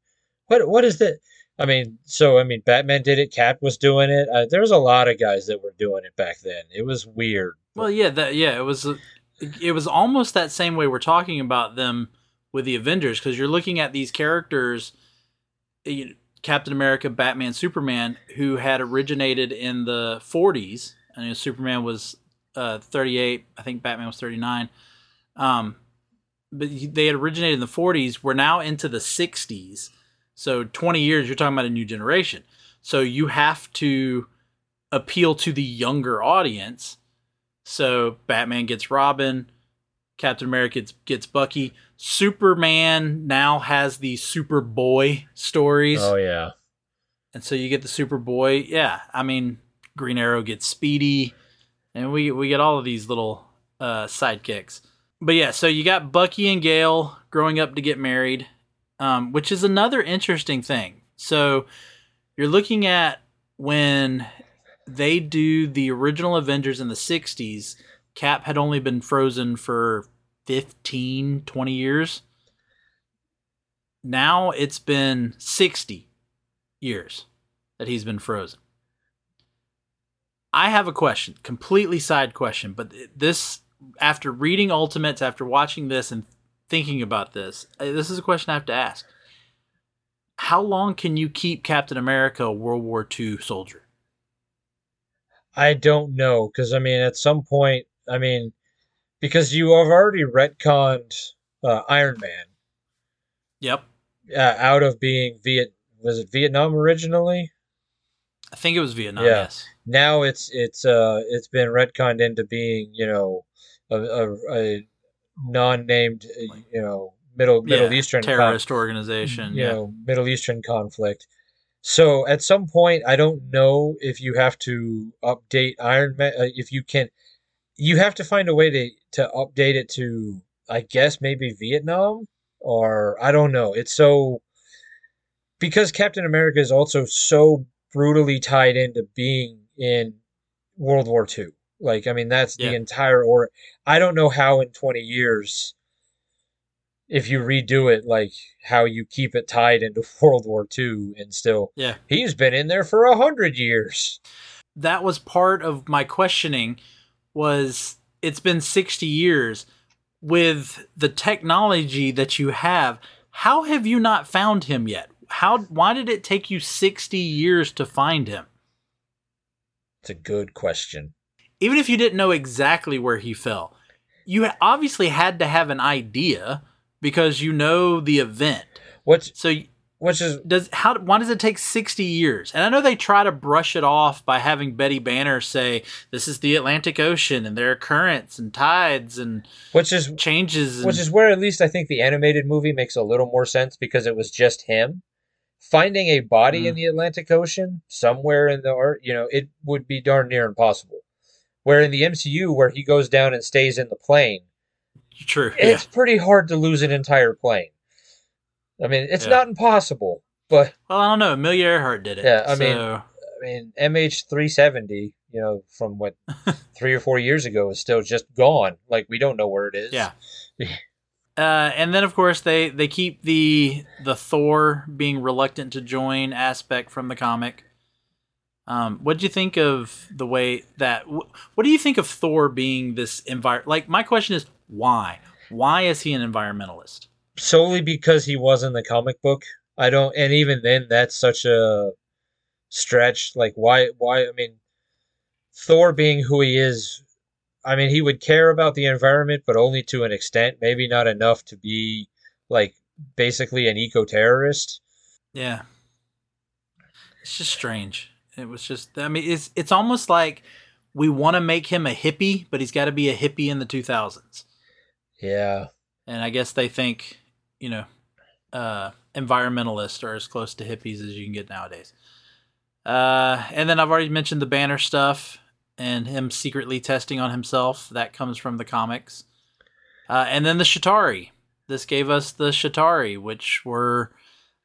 What what is that? I mean, so I mean, Batman did it. Cap was doing it. Uh, there was a lot of guys that were doing it back then. It was weird. Well, yeah, that yeah, it was. It was almost that same way we're talking about them with the Avengers because you're looking at these characters. You know, Captain America, Batman, Superman, who had originated in the 40s. I mean, Superman was uh, 38. I think Batman was 39. Um, but they had originated in the 40s. We're now into the 60s. So 20 years, you're talking about a new generation. So you have to appeal to the younger audience. So Batman gets Robin, Captain America gets, gets Bucky. Superman now has the Superboy stories. Oh yeah. And so you get the Superboy. Yeah, I mean Green Arrow gets Speedy, and we we get all of these little uh, sidekicks. But yeah, so you got Bucky and Gail growing up to get married, um, which is another interesting thing. So you're looking at when they do the original Avengers in the 60s, Cap had only been frozen for 15, 20 years. Now it's been 60 years that he's been frozen. I have a question, completely side question, but this, after reading Ultimates, after watching this and thinking about this, uh, this is a question I have to ask. How long can you keep Captain America a World War II soldier? I don't know, because I mean, at some point, I mean, because you have already retconned uh, Iron Man. Yep. Uh, out of being Viet was it Vietnam originally? I think it was Vietnam. Yeah. Yes. Now it's it's uh it's been retconned into being you know a, a, a non-named, uh, you know, middle Middle yeah, Eastern terrorist con- organization, you yeah. know, Middle Eastern conflict. So at some point, I don't know if you have to update Iron Man. Uh, if you can, you have to find a way to to update it to, I guess maybe Vietnam or I don't know. It's so because Captain America is also so brutally tied into being in World War II. Like, I mean, that's yeah. the entire or I don't know how in 20 years if you redo it, like how you keep it tied into World War II and still, yeah, he's been in there for a hundred years. That was part of my questioning. Was it's been sixty years with the technology that you have? How have you not found him yet? How? Why did it take you sixty years to find him? It's a good question. Even if you didn't know exactly where he fell, you obviously had to have an idea because you know the event. Which so which is does how why does it take 60 years? And I know they try to brush it off by having Betty Banner say this is the Atlantic Ocean and there are currents and tides and which is changes and, which is where at least I think the animated movie makes a little more sense because it was just him finding a body mm. in the Atlantic Ocean somewhere in the art, you know, it would be darn near impossible. Where in the MCU where he goes down and stays in the plane, True. It's yeah. pretty hard to lose an entire plane. I mean, it's yeah. not impossible, but well, I don't know. Amelia Earhart did it. Yeah, I so... mean, I mean, MH three seventy, you know, from what three or four years ago is still just gone. Like we don't know where it is. Yeah. Uh, and then of course they they keep the the Thor being reluctant to join aspect from the comic. Um, what do you think of the way that? Wh- what do you think of Thor being this environment? Like my question is, why? Why is he an environmentalist? Solely because he was in the comic book. I don't, and even then, that's such a stretch. Like, why? Why? I mean, Thor being who he is, I mean, he would care about the environment, but only to an extent. Maybe not enough to be like basically an eco terrorist. Yeah, it's just strange. It was just, I mean, it's it's almost like we want to make him a hippie, but he's got to be a hippie in the 2000s. Yeah. And I guess they think, you know, uh, environmentalists are as close to hippies as you can get nowadays. Uh, and then I've already mentioned the banner stuff and him secretly testing on himself. That comes from the comics. Uh, and then the Chitauri. This gave us the Chitauri, which were,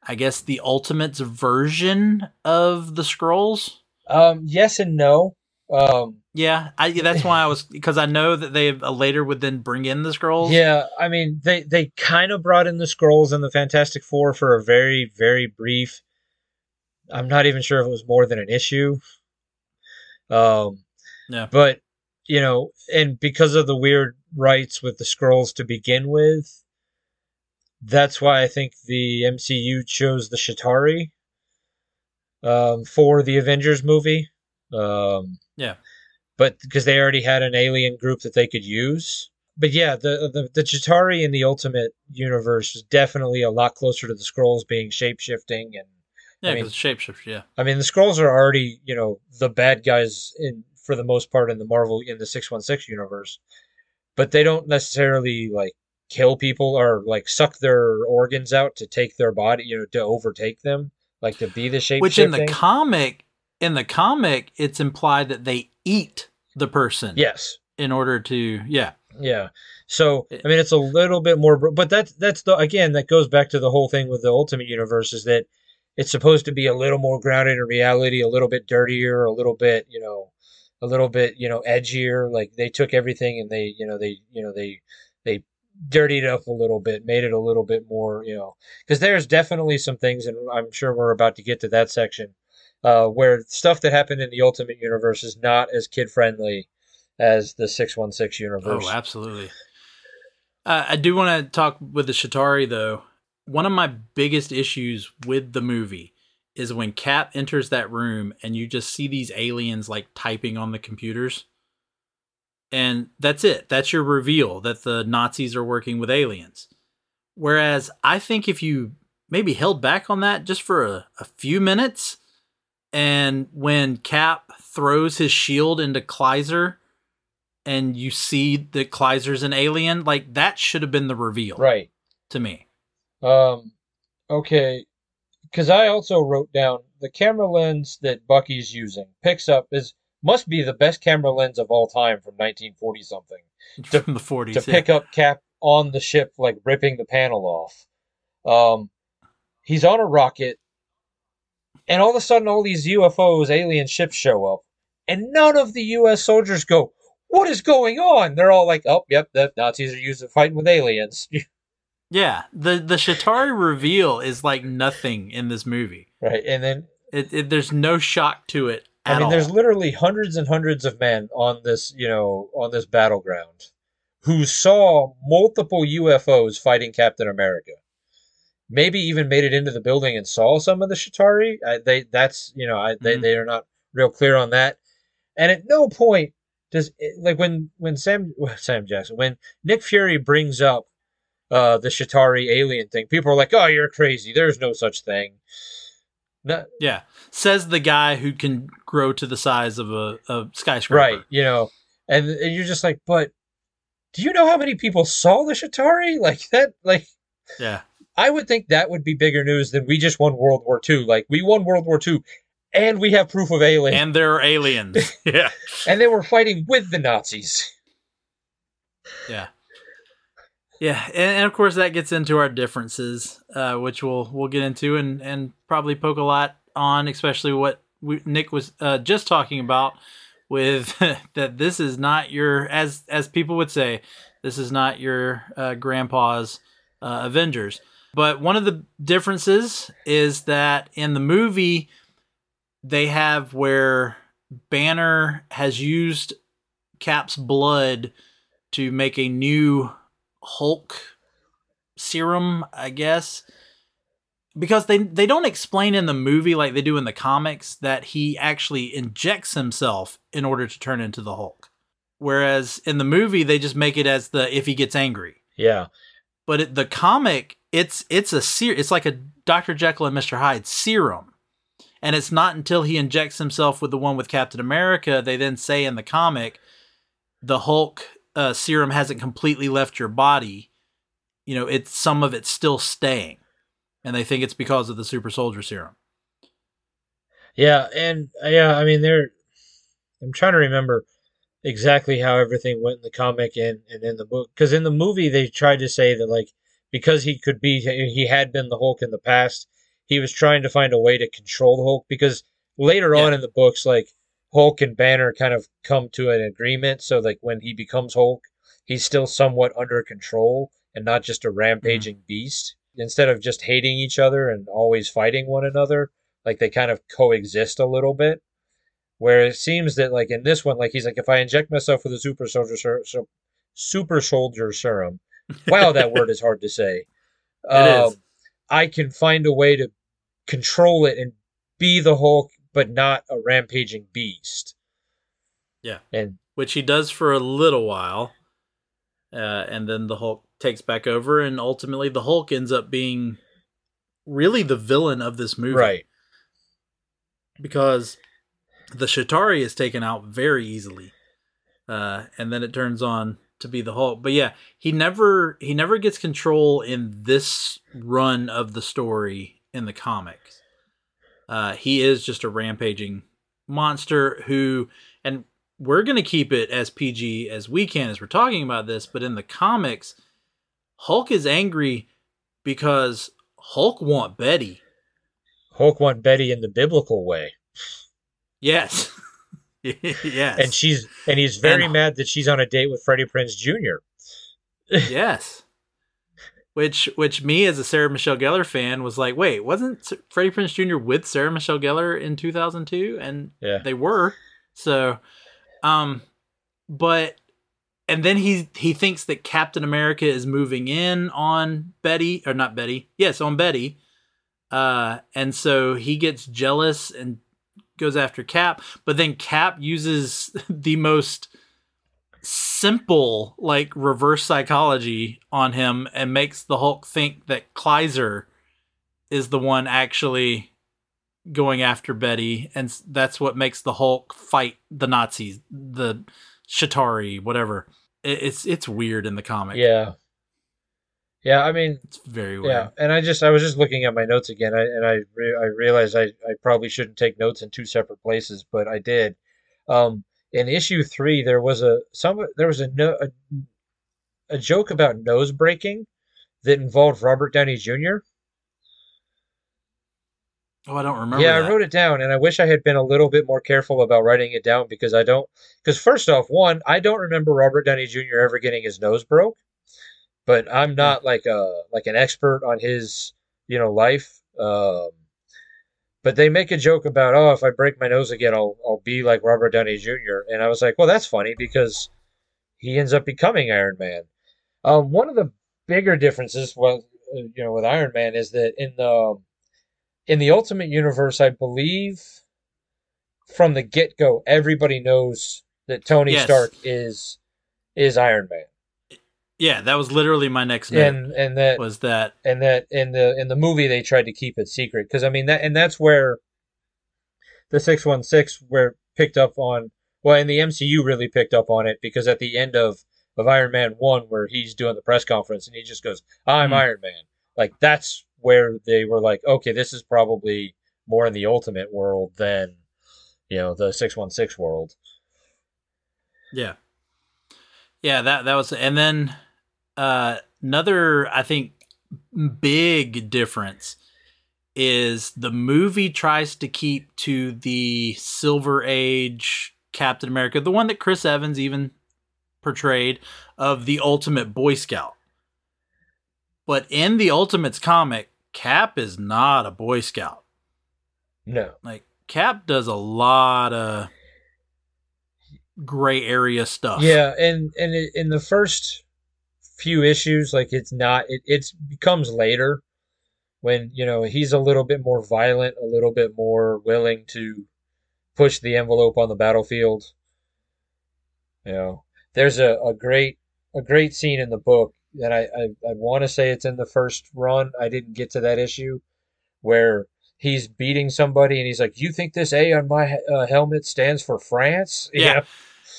I guess, the Ultimates version of the Skrulls. Um, yes and no. Um, yeah, I, that's why I was because I know that they uh, later would then bring in the Skrulls. Yeah, I mean they they kind of brought in the Skrulls and the Fantastic Four for a very very brief. I'm not even sure if it was more than an issue. Um, yeah, but you know, and because of the weird rights with the Skrulls to begin with, that's why I think the MCU chose the Chitauri um, for the Avengers movie. Um, yeah. But because they already had an alien group that they could use. But yeah, the the the Chitauri in the Ultimate Universe is definitely a lot closer to the Skrulls being shape shifting and yeah, because shapeshift. Yeah, I mean the Skrulls are already you know the bad guys in for the most part in the Marvel in the six one six universe, but they don't necessarily like kill people or like suck their organs out to take their body you know to overtake them like to be the shape. Which in the comic in the comic, it's implied that they eat the person. Yes. In order to, yeah. Yeah. So I mean, it's a little bit more, but that's that's the again that goes back to the whole thing with the Ultimate Universe is that it's supposed to be a little more grounded in reality, a little bit dirtier, a little bit, you know, a little bit, you know, edgier. Like they took everything and they, you know, they, you know, they, they dirtied up a little bit, made it a little bit more, you know, because there's definitely some things, and I'm sure we're about to get to that section uh, where stuff that happened in the Ultimate Universe is not as kid friendly as the 616 universe. Oh, absolutely. Uh, I do want to talk with the Chitauri, though. One of my biggest issues with the movie is when Cap enters that room and you just see these aliens like typing on the computers. And that's it. That's your reveal that the Nazis are working with aliens. Whereas I think if you maybe held back on that just for a, a few minutes, and when Cap throws his shield into Kleiser and you see that Kleiser's an alien, like that should have been the reveal. Right. To me. Um okay. Cause I also wrote down the camera lens that Bucky's using picks up is must be the best camera lens of all time from 1940 something. From the 40s. To yeah. pick up Cap on the ship, like ripping the panel off. Um, he's on a rocket, and all of a sudden, all these UFOs, alien ships show up, and none of the U.S. soldiers go, "What is going on?" They're all like, "Oh, yep, the Nazis are using fighting with aliens." yeah, the the Chitauri reveal is like nothing in this movie. Right, and then it, it, there's no shock to it. I mean, all. there's literally hundreds and hundreds of men on this, you know, on this battleground who saw multiple UFOs fighting Captain America. Maybe even made it into the building and saw some of the Chitauri. I, they that's you know I, they mm-hmm. they are not real clear on that. And at no point does like when when Sam Sam Jackson when Nick Fury brings up uh, the Chitauri alien thing, people are like, "Oh, you're crazy. There's no such thing." No. Yeah, says the guy who can grow to the size of a, a skyscraper. Right. You know, and, and you're just like, but do you know how many people saw the Chitauri? Like that, like, yeah. I would think that would be bigger news than we just won World War II. Like we won World War II, and we have proof of aliens. And there are aliens. yeah. and they were fighting with the Nazis. Yeah. Yeah, and, and, of course that gets into our differences, uh, which we'll we'll get into and and probably poke a lot on, especially what we, Nick was uh, just talking about with that this is not your as as people would say, this is not your uh, grandpa's uh, Avengers. But one of the differences is that in the movie they have where Banner has used Cap's blood to make a new Hulk serum, I guess. Because they they don't explain in the movie like they do in the comics that he actually injects himself in order to turn into the Hulk. Whereas in the movie they just make it as the if he gets angry. Yeah. But it, the comic it's it's a ser- it's like a Dr. Jekyll and Mr. Hyde serum. And it's not until he injects himself with the one with Captain America they then say in the comic the Hulk uh, serum hasn't completely left your body, you know, it's some of it's still staying, and they think it's because of the super soldier serum. Yeah, and yeah, I mean, they're. I'm trying to remember exactly how everything went in the comic and, and in the book, because in the movie they tried to say that like because he could be he had been the Hulk in the past, he was trying to find a way to control the Hulk because later yeah. on in the books, like Hulk and Banner kind of come to an agreement. So like when he becomes Hulk, he's still somewhat under control and not just a rampaging mm-hmm. beast. Instead of just hating each other and always fighting one another, like they kind of coexist a little bit. Where it seems that like in this one, like he's like, if I inject myself with a super soldier ser- so, super soldier serum, wow, that word is hard to say. Um, I can find a way to control it and be the Hulk but not a rampaging beast. Yeah. And which he does for a little while. Uh, and then the Hulk takes back over, and ultimately the Hulk ends up being really the villain of this movie. Right. Because the Chitauri is taken out very easily. Uh, and then it turns on to be the Hulk. But yeah, he never he never gets control in this run of the story in the comics. Uh, he is just a rampaging monster who, and we're to keep it as PG as we can as we're talking about this, but in the comics, Hulk is angry because Hulk want Betty. Hulk want Betty in the biblical way. Yes. yes. And she's and he's very and, mad that she's on a date with Freddie Prinze Jr. yes which which me as a Sarah Michelle Gellar fan was like, wait, wasn't Freddie Prinze Jr. with Sarah Michelle Gellar in 2002? And yeah. they were. So, um, but and then he he thinks that Captain America is moving in on Betty or not Betty, yes, on Betty. Uh, and so he gets jealous and goes after Cap, but then Cap uses the most simple like reverse psychology on him and makes the Hulk think that Kleiser is the one actually going after Betty and that's what makes the Hulk fight the Nazis the Chitauri, whatever. It's it's weird in the comic. Yeah. Yeah, I mean, it's very weird. Yeah, and I just I was just looking at my notes again, I, and I re- I realized I, I probably shouldn't take notes in two separate places, but I did. Um, in issue three, there was a some there was a, no, a a joke about nose breaking that involved Robert Downey Jr. Oh, I don't remember. Yeah, that. I wrote it down, and I wish I had been a little bit more careful about writing it down because I don't. Because first off, one, I don't remember Robert Downey Jr. ever getting his nose broke, but I'm not like a like an expert on his you know life. Um, but they make a joke about, oh, if I break my nose again, I'll I'll be like Robert Downey Jr. And I was like, well, that's funny because he ends up becoming Iron Man. Um, one of the bigger differences, well, uh, you know, with Iron Man is that in the in the Ultimate Universe, I believe from the get go, everybody knows that Tony yes. Stark is is Iron Man. Yeah, that was literally my next note. And and that was that and that in the in the movie they tried to keep it secret because I mean that and that's where the six one six were picked up on. Well, and the MCU really picked up on it because at the end of of Iron Man one, where he's doing the press conference and he just goes, "I'm mm. Iron Man." Like that's where they were like, okay, this is probably more in the Ultimate world than you know the six one six world. Yeah, yeah that that was, and then uh, another, I think, big difference is the movie tries to keep to the Silver Age Captain America, the one that Chris Evans even portrayed of the ultimate Boy Scout. But in the Ultimates comic, Cap is not a Boy Scout. No. Like Cap does a lot of gray area stuff. Yeah, and and in the first few issues like it's not it it's becomes later when you know he's a little bit more violent a little bit more willing to push the envelope on the battlefield. You know there's a, a great a great scene in the book that i i, I want to say it's in the first run. I didn't get to that issue where he's beating somebody and he's like you think this a on my uh, helmet stands for france? Yeah.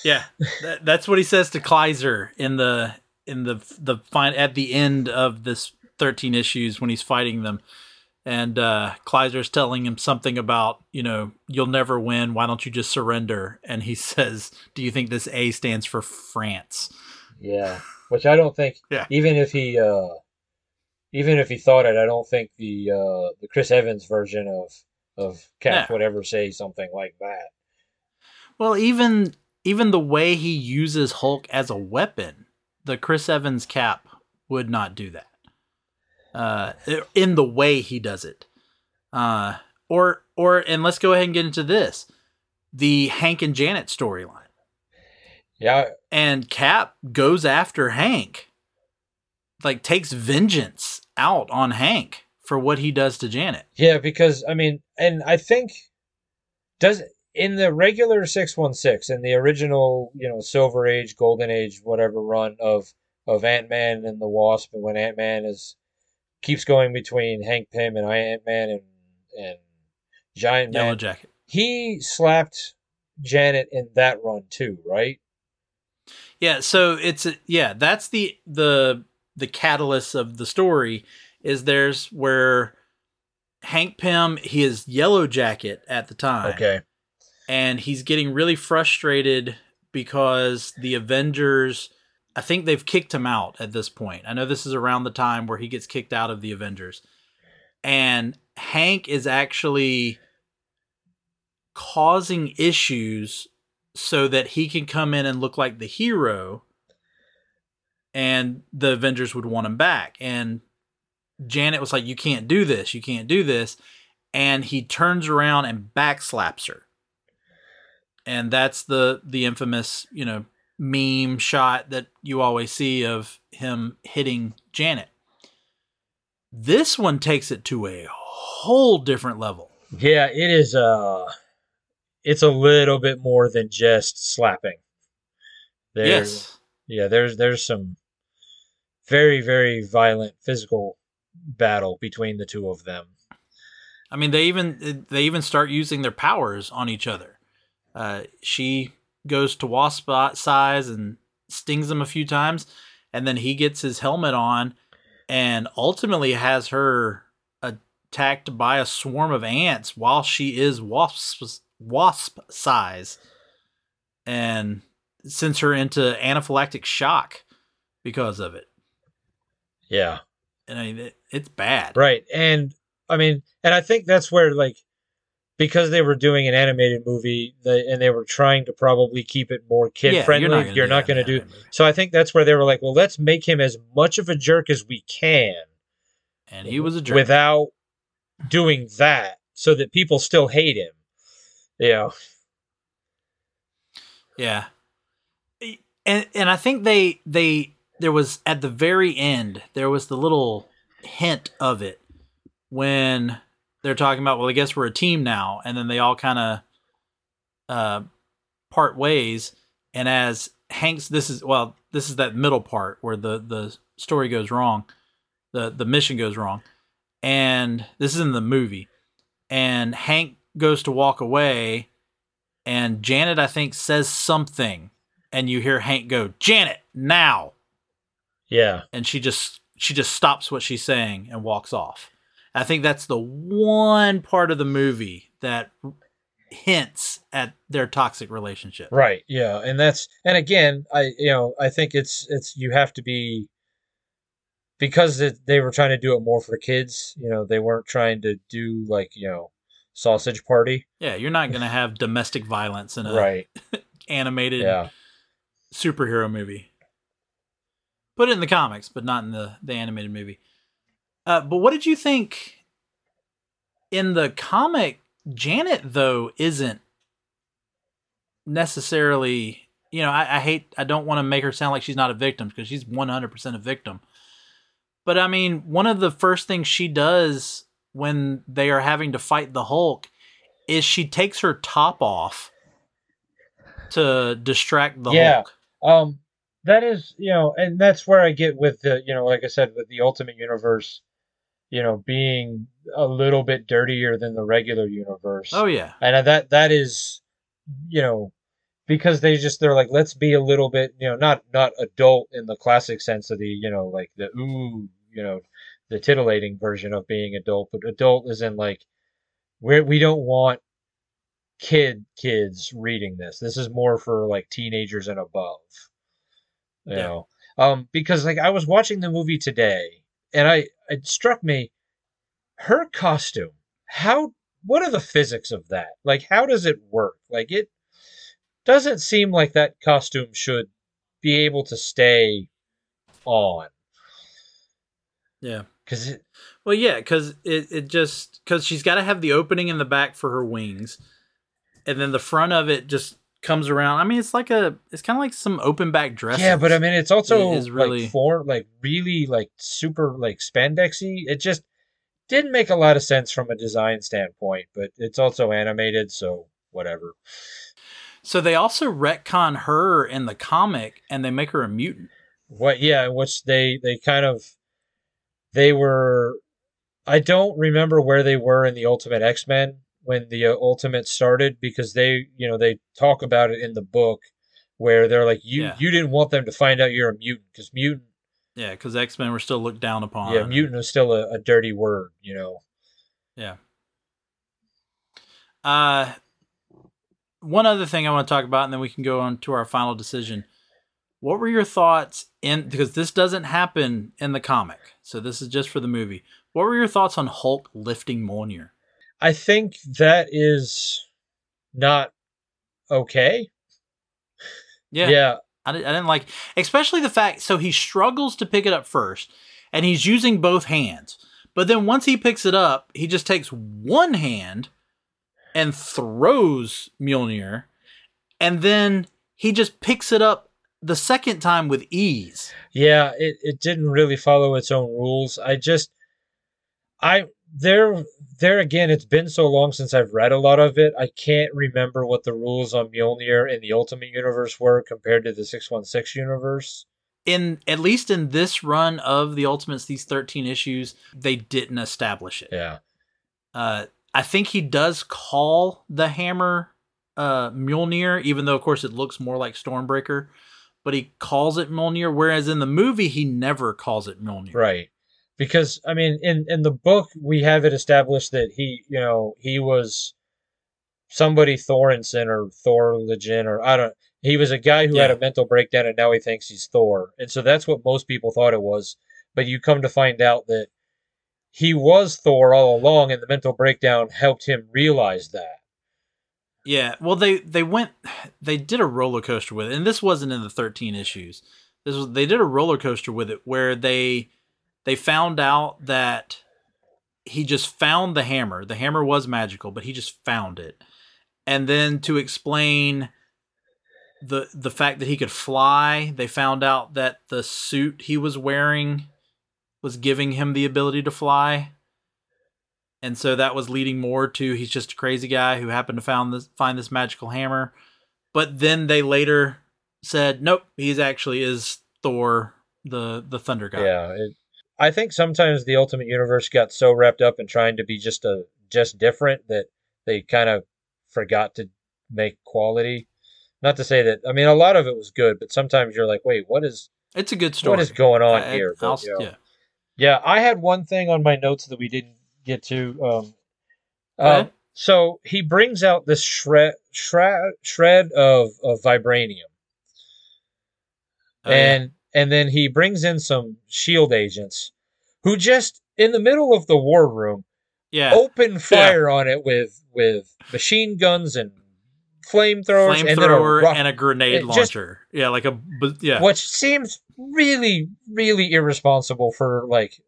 yeah, that, that's what he says to Kleiser in the in the the fine at the end of this 13 issues when he's fighting them and uh Kleiser's telling him something about, you know, you'll never win, why don't you just surrender? And he says, "Do you think this A stands for France?" Yeah, which I don't think yeah. even if he uh even if he thought it, I don't think the uh the Chris Evans version of of Cap would ever say something like that. Well, even even the way he uses Hulk as a weapon the Chris Evans cap would not do that. Uh, in the way he does it. Uh, or or and let's go ahead and get into this. The Hank and Janet storyline. Yeah. And Cap goes after Hank. Like takes vengeance out on Hank for what he does to Janet. Yeah, because I mean, and I think does in the regular 616 in the original you know silver age golden age whatever run of of ant-man and the wasp and when ant-man is keeps going between hank pym and ant-man and and giant yellow man, jacket. he slapped janet in that run too right? Yeah so it's a, yeah that's the the the catalyst of the story is there's where hank pym he is yellow jacket at the time. Okay and he's getting really frustrated because the Avengers I think they've kicked him out at this point. I know this is around the time where he gets kicked out of the Avengers. And Hank is actually causing issues so that he can come in and look like the hero and the Avengers would want him back. And Janet was like, You can't do this. You can't do this. And he turns around and backslaps her and that's the the infamous you know meme shot that you always see of him hitting Janet. This one takes it to a whole different level. Yeah, it is uh it's a little bit more than just slapping. There's, yes. Yeah, there's there's some very very violent physical battle between the two of them. I mean, they even they even start using their powers on each other. Uh, she goes to wasp size and stings him a few times, and then he gets his helmet on and ultimately has her attacked by a swarm of ants while she is wasp wasp size and sends her into anaphylactic shock because of it. Yeah. And I mean, it, it's bad. Right. And I mean, and I think that's where like because they were doing an animated movie the, and they were trying to probably keep it more kid yeah, friendly you're not going to do, do so i think that's where they were like well let's make him as much of a jerk as we can and he was a jerk. without doing that so that people still hate him you know? Yeah. And and i think they they there was at the very end there was the little hint of it when they're talking about, well, I guess we're a team now, and then they all kind of uh, part ways. And as Hank's, this is well, this is that middle part where the the story goes wrong, the the mission goes wrong, and this is in the movie. And Hank goes to walk away, and Janet, I think, says something, and you hear Hank go, "Janet, now!" Yeah, and she just she just stops what she's saying and walks off. I think that's the one part of the movie that hints at their toxic relationship. Right. Yeah, and that's and again, I you know I think it's it's you have to be because it, they were trying to do it more for kids. You know, they weren't trying to do like you know sausage party. Yeah, you're not gonna have domestic violence in a right animated yeah. superhero movie. Put it in the comics, but not in the the animated movie. Uh, but what did you think in the comic? Janet though isn't necessarily. You know, I, I hate. I don't want to make her sound like she's not a victim because she's one hundred percent a victim. But I mean, one of the first things she does when they are having to fight the Hulk is she takes her top off to distract the yeah. Hulk. Um, that is, you know, and that's where I get with the, you know, like I said, with the Ultimate Universe you know, being a little bit dirtier than the regular universe. Oh yeah. And that that is you know, because they just they're like let's be a little bit, you know, not not adult in the classic sense of the, you know, like the ooh, you know, the titillating version of being adult, but adult is in like we we don't want kid kids reading this. This is more for like teenagers and above. You yeah. know. Um because like I was watching the movie today and I it struck me her costume. How what are the physics of that? Like how does it work? Like it doesn't seem like that costume should be able to stay on. Yeah. Cuz it Well, yeah, cuz it it just cuz she's got to have the opening in the back for her wings. And then the front of it just comes around. I mean, it's like a, it's kind of like some open back dress. Yeah, but I mean, it's also it really like for like really like super like spandexy. It just didn't make a lot of sense from a design standpoint, but it's also animated, so whatever. So they also retcon her in the comic, and they make her a mutant. What? Yeah, which they they kind of they were. I don't remember where they were in the Ultimate X Men when the uh, Ultimate started because they, you know, they talk about it in the book where they're like, you yeah. you didn't want them to find out you're a mutant because mutant. Yeah, because X Men were still looked down upon. Yeah, mutant was still a, a dirty word, you know. Yeah. Uh, one other thing I want to talk about, and then we can go on to our final decision. What were your thoughts in because this doesn't happen in the comic, so this is just for the movie. What were your thoughts on Hulk lifting Mjolnir? I think that is not okay. Yeah. Yeah. I, I didn't like, especially the fact, so he struggles to pick it up first, and he's using both hands. But then once he picks it up, he just takes one hand and throws Mjolnir, and then he just picks it up the second time with ease. Yeah, it, it didn't really follow its own rules. I just I there there again, it's been so long since I've read a lot of it. I can't remember what the rules on Mjolnir in the Ultimate Universe were compared to the 616 universe. In at least in this run of the Ultimates, these 13 issues, they didn't establish it. Yeah. Uh, I think he does call the hammer uh, Mjolnir, even though of course it looks more like Stormbreaker, but he calls it Mjolnir. Whereas in the movie, he never calls it Mjolnir. Right. Because I mean, in in the book, we have it established that he, you know, he was somebody Thorensen or Thor Legend or I don't. He was a guy who yeah. had a mental breakdown, and now he thinks he's Thor, and so that's what most people thought it was. But you come to find out that he was Thor all along, and the mental breakdown helped him realize that. Yeah, well, they they went, they did a roller coaster with it, and this wasn't in the thirteen issues. This was they did a roller coaster with it where they they found out that he just found the hammer. The hammer was magical, but he just found it, and then to explain the the fact that he could fly, they found out that the suit he was wearing was giving him the ability to fly and so that was leading more to he's just a crazy guy who happened to found this find this magical hammer. But then they later said, nope, he's actually is Thor, the the Thunder God. Yeah, it, I think sometimes the Ultimate Universe got so wrapped up in trying to be just a just different that they kind of forgot to make quality. Not to say that I mean a lot of it was good, but sometimes you're like, wait, what is? It's a good story. What is going on I, here? But, you know, yeah. Yeah, I had one thing on my notes that we didn't get to. Um, uh, so he brings out this shred shred shred of, of vibranium, oh, and. And then he brings in some shield agents, who just in the middle of the war room, yeah, open fire yeah. on it with with machine guns and flamethrowers flamethrower and, a, and a grenade launcher. Just, yeah, like a yeah, which seems really really irresponsible for like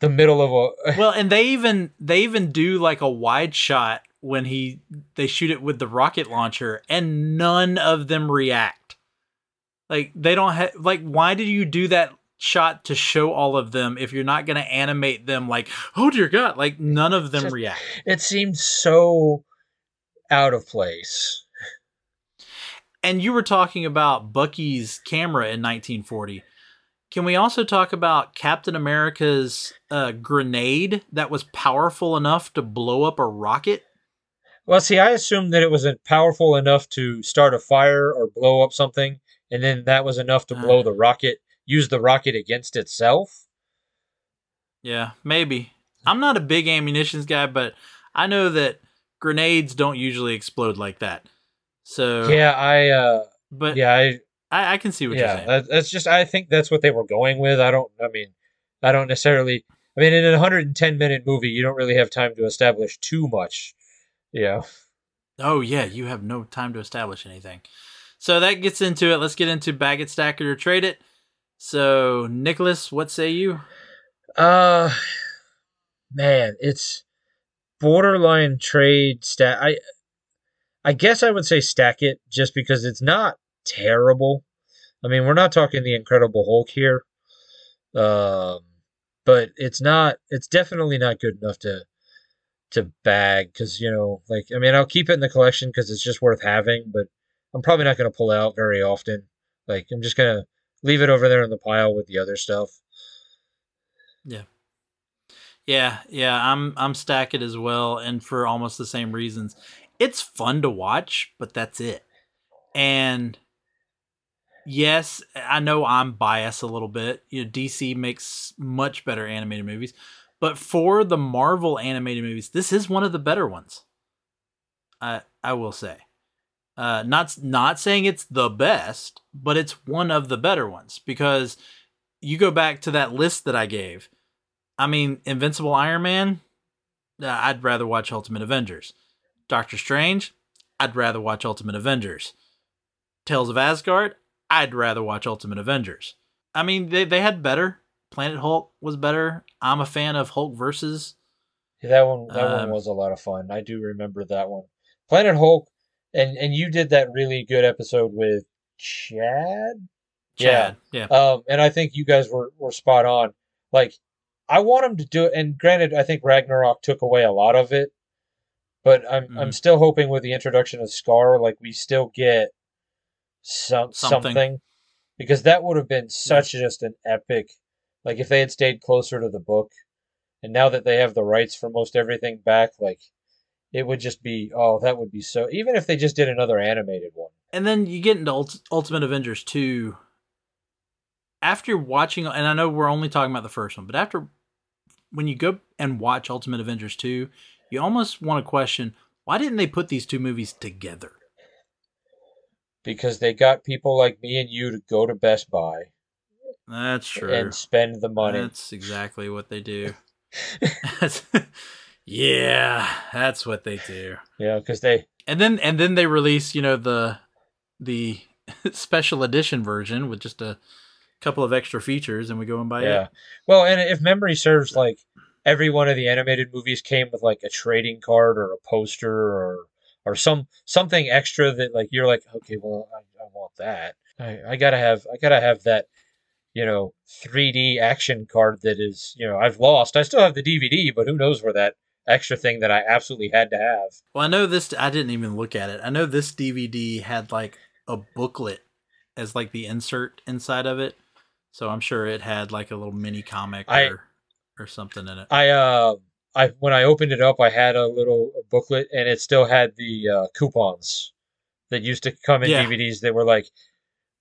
the middle of a well and they even they even do like a wide shot when he they shoot it with the rocket launcher and none of them react like they don't have like why did you do that shot to show all of them if you're not going to animate them like oh dear god like none of them Just, react. it seems so out of place. And you were talking about bucky's camera in 1940 can we also talk about Captain America's uh, grenade that was powerful enough to blow up a rocket? Well, see, I assumed that it was powerful enough to start a fire or blow up something, and then that was enough to blow the rocket, use the rocket against itself. Yeah, maybe. I'm not a big ammunitions guy, but I know that grenades don't usually explode like that. So yeah, I. Uh, but yeah, I I, I can see what yeah, you're saying. that's just I think that's what they were going with. I don't. I mean, I don't necessarily. I mean, in a 110 minute movie, you don't really have time to establish too much. Yeah. Oh yeah, you have no time to establish anything. So that gets into it. Let's get into bag it, stack it, or trade it. So Nicholas, what say you? Uh, man, it's borderline trade stack. I, I guess I would say stack it just because it's not terrible. I mean, we're not talking the Incredible Hulk here, um, but it's not. It's definitely not good enough to to bag because you know, like I mean, I'll keep it in the collection because it's just worth having, but I'm probably not going to pull out very often. Like I'm just gonna leave it over there in the pile with the other stuff. Yeah. Yeah, yeah, I'm I'm stacking as well, and for almost the same reasons. It's fun to watch, but that's it. And yes, I know I'm biased a little bit. You know, DC makes much better animated movies, but for the Marvel animated movies, this is one of the better ones. I I will say, uh, not not saying it's the best, but it's one of the better ones because you go back to that list that I gave. I mean, Invincible Iron Man. Uh, I'd rather watch Ultimate Avengers. Doctor Strange. I'd rather watch Ultimate Avengers. Tales of Asgard. I'd rather watch Ultimate Avengers. I mean, they, they had better. Planet Hulk was better. I'm a fan of Hulk versus. Yeah, that one that um, one was a lot of fun. I do remember that one. Planet Hulk, and and you did that really good episode with Chad. Chad, yeah. yeah. Um, and I think you guys were were spot on. Like, I want him to do it. And granted, I think Ragnarok took away a lot of it, but I'm mm-hmm. I'm still hoping with the introduction of Skaar, like we still get some something. something. because that would have been such yeah. just an epic like if they had stayed closer to the book and now that they have the rights for most everything back like it would just be oh that would be so even if they just did another animated one. And then you get into Ult- Ultimate Avengers 2 after watching and I know we're only talking about the first one, but after when you go and watch Ultimate Avengers 2, you almost want to question why didn't they put these two movies together? Because they got people like me and you to go to Best Buy. That's true. And spend the money. That's exactly what they do. yeah, that's what they do. Yeah, because they and then and then they release you know the the special edition version with just a couple of extra features, and we go and buy it. yeah. it. Well, and if memory serves, like every one of the animated movies came with like a trading card or a poster or or some something extra that like you're like okay well I, I want that I, I gotta have I gotta have that you know 3D action card that is you know I've lost I still have the DVD but who knows where that extra thing that I absolutely had to have well I know this I didn't even look at it I know this DVD had like a booklet as like the insert inside of it so I'm sure it had like a little mini comic I, or or something in it. I uh I when I opened it up, I had a little booklet, and it still had the uh, coupons that used to come in yeah. DVDs that were like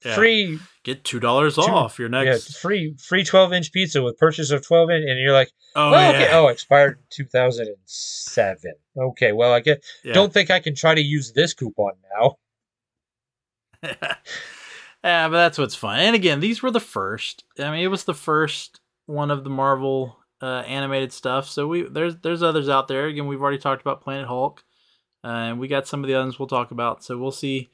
yeah. free. Get two dollars off your next. Yeah, free free twelve inch pizza with purchase of twelve inch, and you're like, oh well, yeah. okay, oh, expired two thousand and seven. Okay, well, I get. Don't think I can try to use this coupon now. yeah, but that's what's fun. And again, these were the first. I mean, it was the first one of the Marvel uh, animated stuff. So we there's there's others out there. Again, we've already talked about Planet Hulk, uh, and we got some of the others we'll talk about. So we'll see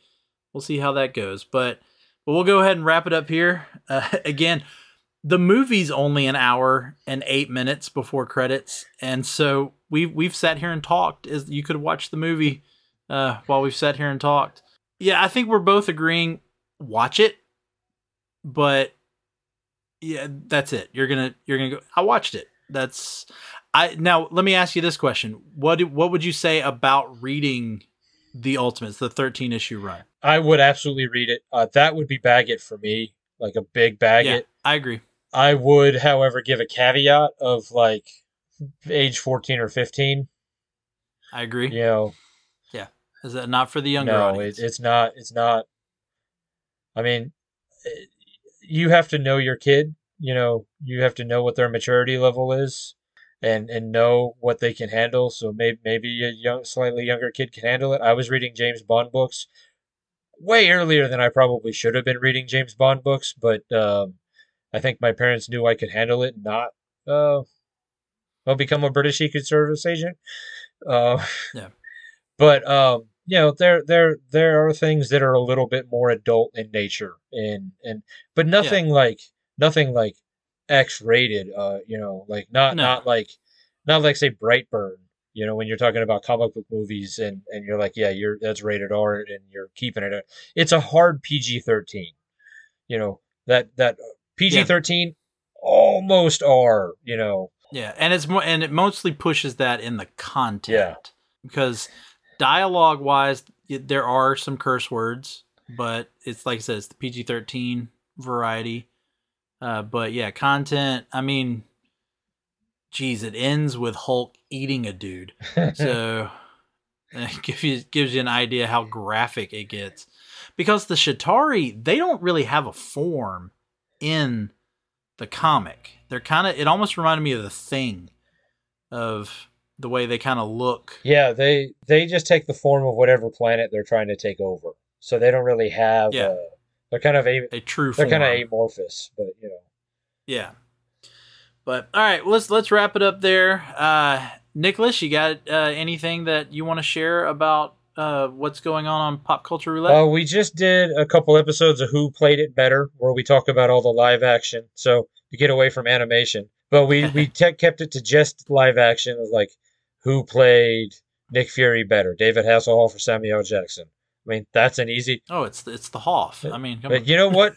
we'll see how that goes. But but we'll go ahead and wrap it up here. Uh, again, the movie's only an hour and eight minutes before credits, and so we've we've sat here and talked. Is you could watch the movie uh, while we've sat here and talked. Yeah, I think we're both agreeing. Watch it, but yeah, that's it. You're gonna you're gonna go. I watched it. That's I now. Let me ask you this question: What what would you say about reading the Ultimates, the 13 issue run? I would absolutely read it. Uh, that would be bag it for me, like a big bag yeah. I agree. I would, however, give a caveat of like age 14 or 15. I agree. You know, yeah. Is that not for the younger no, audience? It, it's not. It's not. I mean, you have to know your kid. You know, you have to know what their maturity level is, and and know what they can handle. So maybe maybe a young, slightly younger kid can handle it. I was reading James Bond books way earlier than I probably should have been reading James Bond books, but um, I think my parents knew I could handle it. Not uh, well, become a British Secret Service agent. Uh, yeah. But um, you know there there there are things that are a little bit more adult in nature and and but nothing yeah. like nothing like X rated uh you know like not no. not like not like say Brightburn you know when you're talking about comic book movies and and you're like yeah you're that's rated R and you're keeping it it's a hard PG-13 you know that that PG-13 yeah. almost R you know yeah and it's more and it mostly pushes that in the content yeah because dialogue wise, there are some curse words, but it's like I said, it's the PG thirteen variety. Uh, but yeah, content. I mean, geez, it ends with Hulk eating a dude, so it gives you gives you an idea how graphic it gets. Because the Chitauri, they don't really have a form in the comic. They're kind of. It almost reminded me of the Thing, of the way they kind of look. Yeah, they they just take the form of whatever planet they're trying to take over. So they don't really have. Yeah. A, they're kind of a, a true. They're kind of amorphous, but you know. Yeah. But all right, let's let's wrap it up there. Uh, Nicholas, you got uh, anything that you want to share about uh, what's going on on Pop Culture Roulette? Uh, we just did a couple episodes of Who Played It Better, where we talk about all the live action. So to get away from animation, but we we te- kept it to just live action. Of like who played Nick Fury better, David Hasselhoff or Samuel Jackson? I mean, that's an easy. Oh, it's it's the Hoff. I mean, you know what?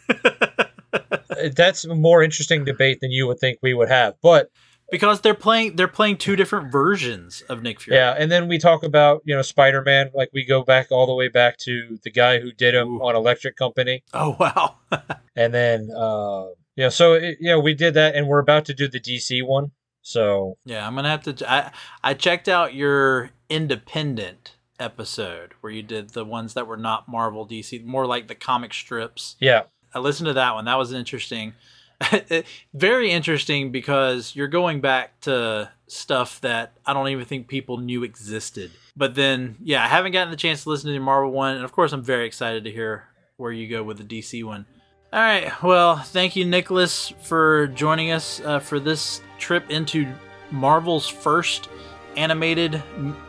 that's a more interesting debate than you would think we would have. But because they're playing they're playing two different versions of Nick Fury. Yeah, and then we talk about you know Spider Man, like we go back all the way back to the guy who did him Ooh. on Electric Company. Oh wow! and then uh, yeah, so it, yeah, we did that, and we're about to do the DC one. So yeah, I'm gonna have to. I I checked out your independent episode where you did the ones that were not Marvel DC, more like the comic strips. Yeah, I listened to that one. That was interesting. Very interesting because you're going back to stuff that I don't even think people knew existed. But then, yeah, I haven't gotten the chance to listen to the Marvel one, and of course, I'm very excited to hear where you go with the DC one. All right, well, thank you, Nicholas, for joining us uh, for this trip into Marvel's first animated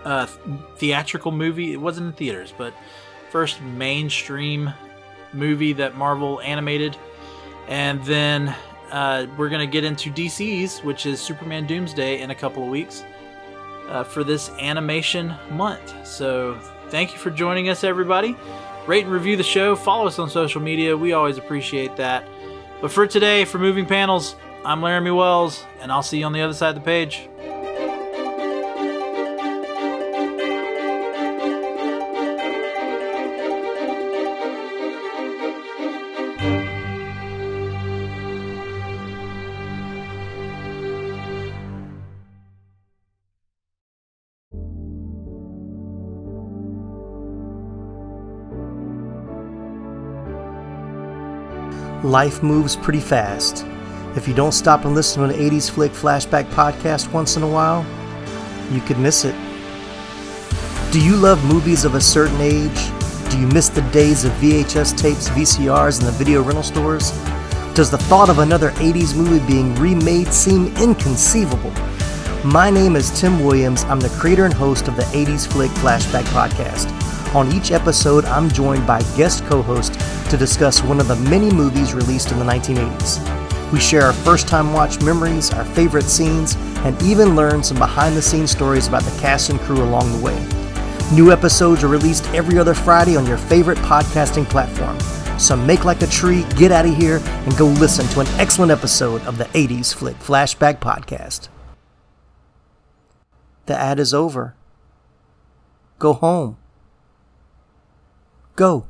uh, theatrical movie. It wasn't in theaters, but first mainstream movie that Marvel animated. And then uh, we're going to get into DC's, which is Superman Doomsday, in a couple of weeks uh, for this animation month. So thank you for joining us, everybody. Rate and review the show. Follow us on social media. We always appreciate that. But for today, for Moving Panels, I'm Laramy Wells, and I'll see you on the other side of the page. Life moves pretty fast. If you don't stop and listen to an 80s Flick Flashback podcast once in a while, you could miss it. Do you love movies of a certain age? Do you miss the days of VHS tapes, VCRs, and the video rental stores? Does the thought of another 80s movie being remade seem inconceivable? My name is Tim Williams. I'm the creator and host of the 80s Flick Flashback podcast. On each episode, I'm joined by guest co host to discuss one of the many movies released in the 1980s. We share our first time watch memories, our favorite scenes, and even learn some behind the scenes stories about the cast and crew along the way. New episodes are released every other Friday on your favorite podcasting platform. So make like a tree, get out of here, and go listen to an excellent episode of the 80s Flick Flashback Podcast. The ad is over. Go home. Go.